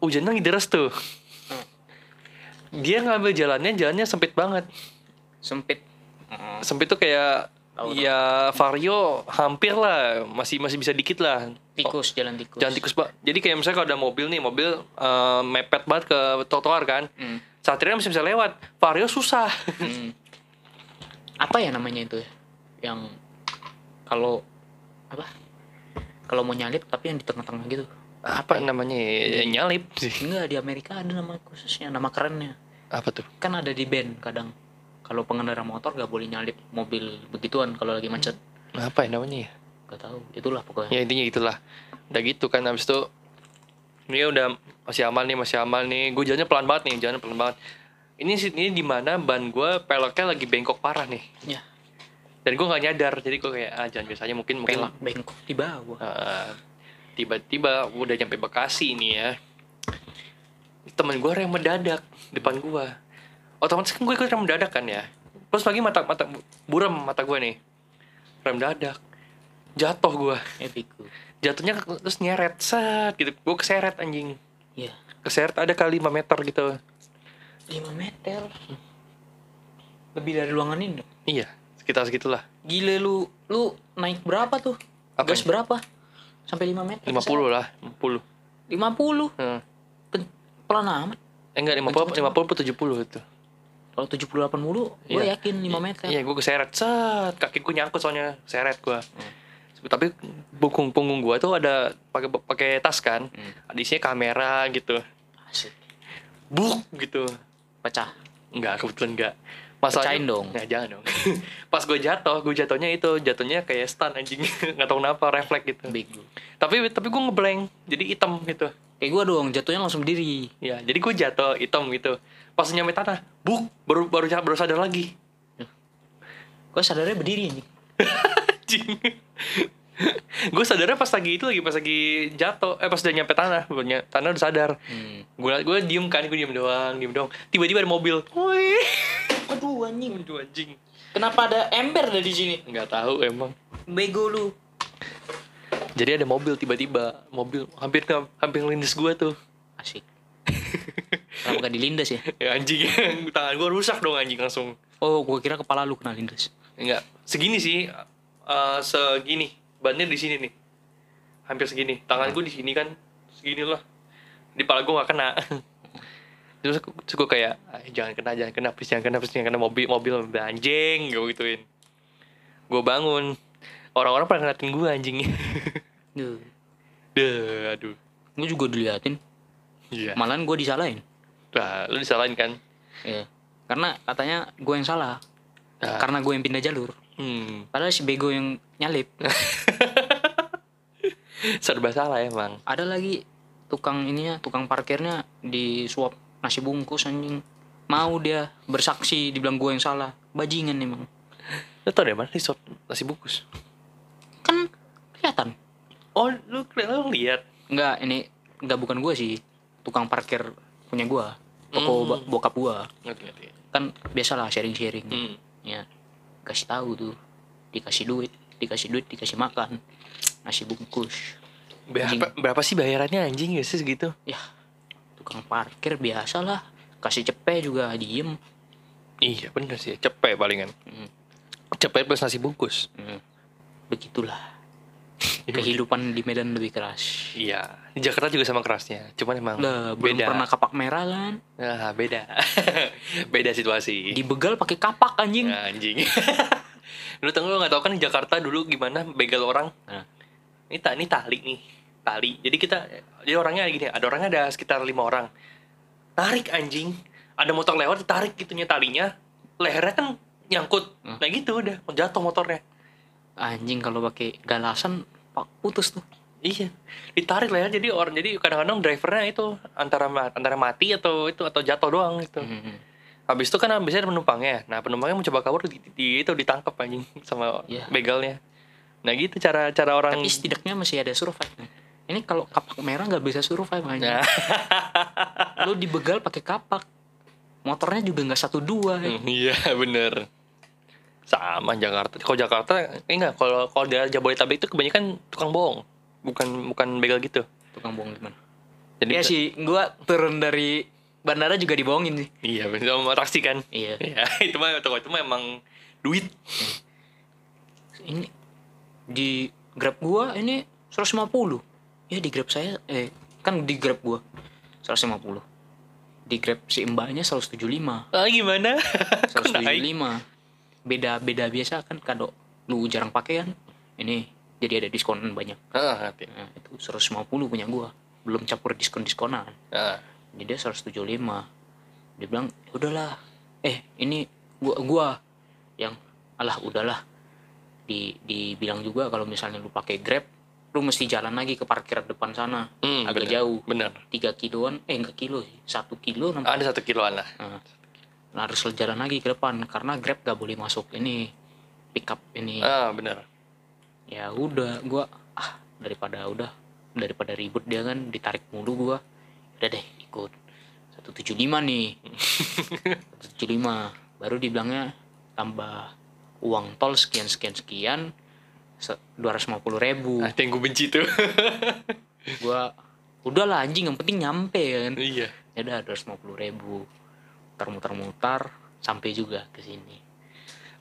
Hujan lagi deras tuh. Dia ngambil jalannya, jalannya sempit banget. sempit Heeh. Sempit tuh kayak tahu. ya Vario hampir lah, masih masih bisa dikit lah. tikus jalan tikus Jangan tikus, Pak. Jadi kayak misalnya kalau ada mobil nih, mobil eh, mepet banget ke trotoar kan. Hmm. Satria masih bisa lewat. Vario susah. Hmm. apa ya namanya itu ya yang kalau apa kalau mau nyalip tapi yang di tengah-tengah gitu Apa namanya ya, nyalip sih. enggak di Amerika ada nama khususnya nama kerennya Apa tuh? kan ada di band kadang kalau pengendara motor gak boleh nyalip mobil begituan kalau lagi macet Apa ya namanya ya? gak tahu itulah pokoknya Ya intinya itulah. Udah gitu kan habis itu ini udah masih aman nih, masih aman nih. Gue jalannya pelan banget nih, jalannya pelan banget. Ini ini di mana ban gue peloknya lagi bengkok parah nih. ya Dan gue nggak nyadar, jadi gue kayak ah jangan biasanya mungkin mungkin pelak bengkok di bawah Uh, tiba-tiba udah nyampe Bekasi nih ya. Temen gue rem mendadak depan gue otomatis kan gue ikut rem mendadak kan ya? Terus lagi mata mata buram mata gue nih. Rem mendadak. Jatuh gue jatuhnya terus nyeret. Set gitu. Gue keseret anjing. Ya keseret ada kali 5 meter gitu. 5 meter? Lebih dari ruangan ini dong. iya sekitar segitulah. Gile lu lu naik berapa tuh? Apa gas berapa sampai 5 meter 50 lah 50 50 hmm. Pelan amat eh enggak 50 50 atau 70 itu kalau 70 80 gue Iya. yakin 5 meter Iya, gue keseret set, kaki gue nyangkut soalnya seret gue. Tapi punggung punggung gue tuh ada pakai pakai tas kan, Hmm. ada isinya kamera gitu, Asik. buk gitu. pecah Enggak, kebetulan enggak. Pecahin dong. Ya, jangan dong. Pas gue jatuh, gue jatuhnya itu jatuhnya kayak stun anjing, nggak tahu kenapa refleks gitu. bego Tapi tapi gue ngeblank, jadi hitam gitu. kayak gue dong jatuhnya langsung berdiri Ya, jadi gue jatuh hitam gitu. Pas nyampe tanah, buk, baru baru baru sadar lagi. gue sadarnya berdiri nih anjing gue sadarnya pas lagi itu lagi pas lagi jatuh eh pas udah nyampe tanah Ny- tanah udah sadar hmm. gue gue diem kan gue diem doang diem doang tiba-tiba ada mobil wih aduh anjing. Aduh anjing. Kenapa ada ember dari sini? Nggak tahu emang. Bego lu. Jadi ada mobil tiba-tiba mobil hampir ke hampir ngelindes gue tuh. Asik. Kenapa gak dilindas ya? Ya anjing. Tangan gue rusak dong anjing langsung. Oh gue kira kepala lu kena lindas enggak segini sih. Eh, segini. Bannya di sini nih. Hampir segini. Tangan gue di sini kan. Segini lah di pala gue nggak kena terus aku, terus kayak "Ah, jangan kena jangan kena please jangan kena please jangan kena mobil mobil anjing gue gituin. Gue bangun orang-orang pada ngeliatin gue anjing. Duh. deh aduh. Gue juga diliatin iya. Malahan gue disalahin. Lah lu disalahin kan? Iya. karena katanya gue yang salah. Nah. karena gue yang pindah jalur. Hmm. Padahal si bego yang nyalip. Serba salah emang. Ada lagi tukang ininya tukang parkirnya disuap nasi bungkus anjing. Mau dia bersaksi dibilang gue yang salah. Bajingan emang. Lu tau dari mana sop nasi bungkus? Kan kelihatan. Oh lu lu lihat? Enggak, ini enggak bukan gue sih. Tukang parkir punya gue toko Hmm. bokap gue kan biasalah sharing sharing hmm. ya kasih tahu tuh. Dikasih duit dikasih duit dikasih makan. Nasi bungkus. Berapa, berapa sih bayarannya anjing? Ya sih segitu? ya tukang parkir biasa lah kasih cepet juga diem Iya bener sih, cepet palingan. Hmm. Cepet plus nasi bungkus. Hmm. begitulah kehidupan di Medan lebih keras Iya, di Jakarta juga sama kerasnya. Cuman emang lah belum beda. pernah kapak merah kan Nah, beda. beda situasi. dibegal pakai kapak anjing Nah, anjing. lu tau lu nggak tau kan di Jakarta dulu gimana begal orang? Nah. Ini tak ini tali nih, tali. Jadi kita jadi orangnya gini, ada orangnya ada sekitar lima orang. Tarik anjing. Ada motor lewat ditarik gitunya talinya. Lehernya kan nyangkut. Hmm. Nah gitu udah jatuh motornya. anjing kalau pakai galasan pak putus tuh Iya, ditarik lah ya. Jadi orang jadi kadang-kadang drivernya itu antara antara mati atau itu atau jatuh doang itu. Hmm. Habis itu kan biasanya ada penumpangnya. Nah, penumpangnya mau coba kabur di, di- itu ditangkap anjing sama Iya. begalnya. Nah, gitu cara cara orang tapi setidaknya masih ada survive ini kalau kapak merah nggak bisa survive anjing Nah, lu dibegal pakai kapak motornya juga nggak satu dua hmm, iya bener. Sama Jakarta. Kalau Jakarta eh, enggak, kalau kalau daerah Jabodetabek itu kebanyakan tukang bohong. Bukan bukan begal gitu. tukang bohong gimana Jadi Iya sih gua turun dari bandara juga dibohongin sih Iya, bener sama taksi kan. iya Iya, itu mah itu, itu mah emang duit. ini di grab gua ini 150 ya di grab saya eh kan di grab gua 150 di grab si mbaknya 175 Ah, gimana? Kok naik? 175 beda beda biasa kan kado lu jarang pakai kan. Ini jadi ada diskonan banyak. Ah, nah, itu 150 punya gua. Belum campur diskon diskonan Ah. jadi dia 175 dia bilang udahlah. Eh ini gua gua yang alah udahlah. Di dibilang juga kalau misalnya lu pakai grab lu mesti jalan lagi ke parkir depan sana. Hmm, agak bener. jauh. Bener. tiga kiloan eh enggak kilo sih. Satu kilo nampak Ada satu kiloan lah. nah, harus jalan lagi ke depan karena grab gak boleh masuk ini pick up ini. Ah, bener. ya udah gua ah daripada udah daripada ribut dia kan ditarik mulu gua. Udah deh ikut. 175 nih. 175 baru dibilangnya tambah uang tol sekian sekian sekian dua ratus ribu Ah, itu yang gue benci tuh. gua udahlah anjing yang penting nyampe kan iya. ya udah dua ratus ribu muter-muter-muter sampai juga ke sini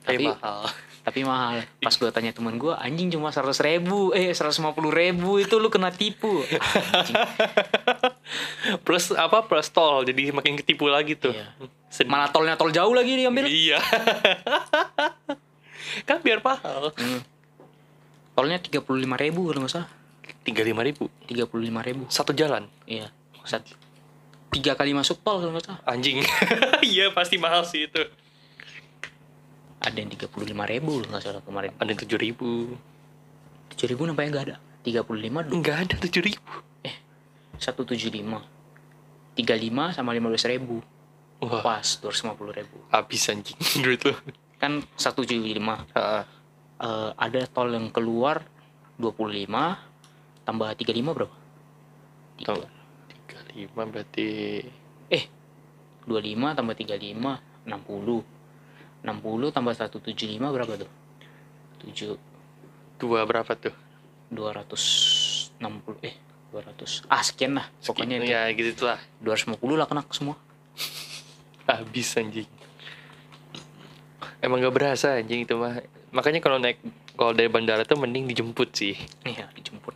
Tapi tapi mahal. tapi mahal pas gue tanya teman gue anjing cuma seratus ribu eh seratus ribu itu lu kena tipu anjing. Plus apa? Plus tol. Jadi makin ketipu lagi tuh. Iya. Sedih. mana tolnya tol jauh lagi diambil Iya. kan biar mahal. hmm. Tolnya tiga puluh lima ribu kalau nggak salah Tiga lima ribu. tiga puluh lima ribu Satu jalan. iya Sat, tiga kali masuk tol kalau nggak salah Anjing. Iya pasti mahal sih itu. ada yang tiga puluh lima ribu kalau nggak salah kemarin Ada yang tujuh ribu. tujuh ribu nampaknya nggak ada tiga puluh lima Enggak ada tujuh ribu. satu tujuh lima tiga lima sama lima belas ribu Wah. pas dua ratus lima puluh ribu Habis anjing duit lu. kan satu tujuh lima Eh, ada tol yang keluar 25 tambah 35 berapa? Tuh. Tiga lima berarti Eh 25 tambah 35 60 60 tambah 175 berapa tuh? 7 dua berapa tuh? 260 eh 200 ah sekian lah pokoknya itu ya gitu lah. 250 lah kena semua Habis anjing. Emang gak berasa anjing itu mah. Makanya kalau naik kalau dari bandara tuh mending dijemput sih. iya dijemput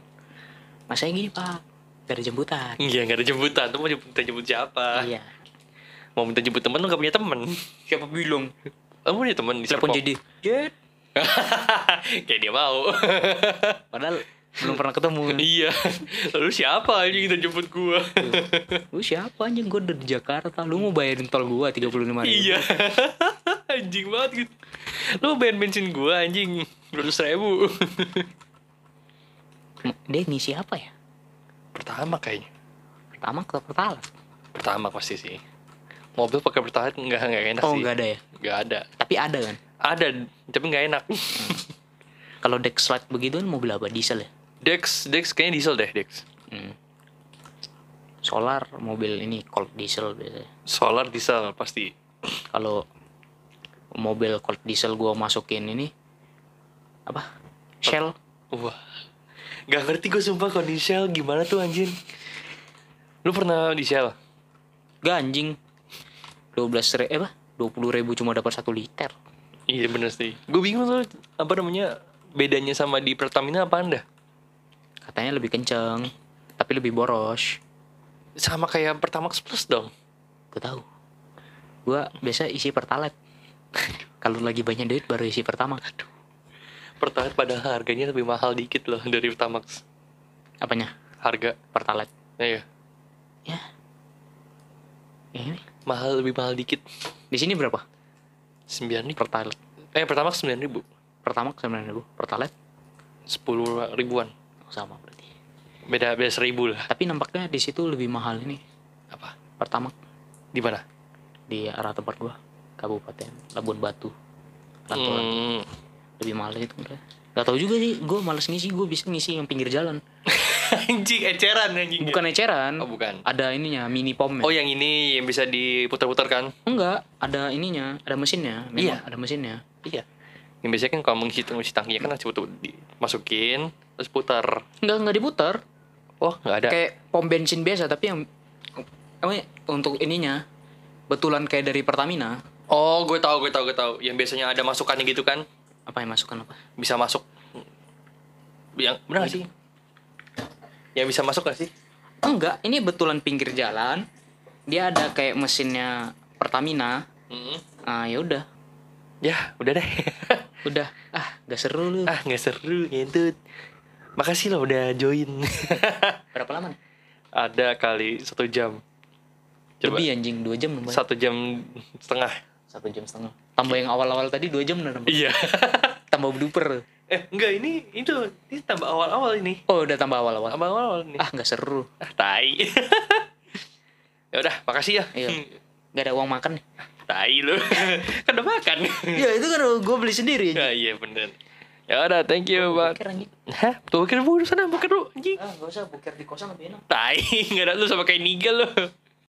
masanya gini pak gak ada jemputan Iya gak ada jemputan. Tuh mau jemput, jemput siapa? iya Mau minta jemput temen lu gak punya temen. siapa bilang Lu punya temen di Serpong? jadi jet Kayak dia mau. padahal belum pernah ketemu iya. Lalu siapa anjing kita jemput gua? lu siapa anjing gue udah di Jakarta lu mau bayarin tol gua 35 ribu iya. anjing banget gitu. Lu bayar bensin gua anjing. 200 ribu. dia ngisi apa ya Pertama kayaknya. pertama ke pertama Pertama pasti sih. Mobil pakai pertalite nggak nggak enak oh sih. nggak ada ya Nggak ada. tapi ada kan Ada, tapi nggak enak. kalau deck slide begitu kan mobil apa diesel ya Dex, Dex kayaknya diesel deh, Dex. hmm. solar mobil ini cold diesel biasanya Solar diesel pasti. kalau mobil cold diesel gua masukin ini apa shell Wah. Gak ngerti gue sumpah kalau di Shell gimana tuh anjing. Lu pernah di Shell? gak anjing 12 ribu eh apa 20 ribu cuma dapat satu liter Iya bener sih. Gue bingung tuh apa namanya bedanya sama di Pertamina apa anda? Katanya lebih kenceng tapi lebih boros. Sama kayak Pertamax Plus dong. gue tahu gua biasa isi pertalite. Kalau lagi banyak duit baru isi pertama. Pertalite padahal harganya lebih mahal dikit loh dari Pertamax. apanya? Harga, pertalite. Ya, ya. ya ini. Mahal lebih mahal dikit. di sini berapa? Sembilan ribu. pertalite. Eh Pertamax sembilan ribu. pertama sembilan ribu. Pertalite? Sepuluh ribuan. Sama berarti Beda beda seribu lah. tapi nampaknya di situ lebih mahal ini Apa? pertama Di mana? di arah tempat gua kabupaten Labuan Batu Lantulan Hmm. lebih mahal itu enggak Gak tau juga sih, gue males ngisi, gue bisa ngisi yang pinggir jalan anjing eceran anjing. Bukan eceran, Oh bukan. ada ininya, mini pomnya Oh yang ini yang bisa diputar-putar kan? Enggak, ada ininya, ada mesinnya Memang Iya. ada mesinnya Iya. Yang biasanya kan kalau mengisi mengisi tangkinya kan harus putar dimasukin terus putar. Enggak, enggak diputar Oh nggak ada. Kayak pom bensin biasa, tapi yang apa ya, Untuk ininya, betulan kayak dari Pertamina Oh gue tahu gue tahu gue tahu. Yang biasanya ada masukannya gitu kan? Apa yang masukkan apa? Bisa masuk. Yang benar gak sih? Yang bisa masuk gak sih? Enggak, ini betulan pinggir jalan Dia ada kayak mesinnya Pertamina Hmm. Ah ya udah Ya, udah deh. Udah, ah gak seru lu. ah, nggak seru ngentut. Makasih loh udah join. Berapa lama nih? Ada kali satu jam. Coba. Lebih anjing, dua jam nambah. Satu jam setengah. Satu jam setengah. Tambah yang awal-awal tadi dua jam nambah. Iya. Tambah blooper. eh, enggak ini itu ini tambah awal-awal ini. Oh udah tambah awal-awal. Tambah awal ini. Ah gak seru. Ah, tai. ya udah, makasih ya. Iya. Gak ada uang makan nih. Tai lu. kan udah makan. ya itu kan gue beli sendiri ya iya bener. Ya udah, thank you, Bang. Buker anjing. Hah? Tuh kira bukan sana, bukan lu anjing. Ah gak usah buker di kosan lebih enak. Tai, enggak ada lu sama kayak Nigel lu.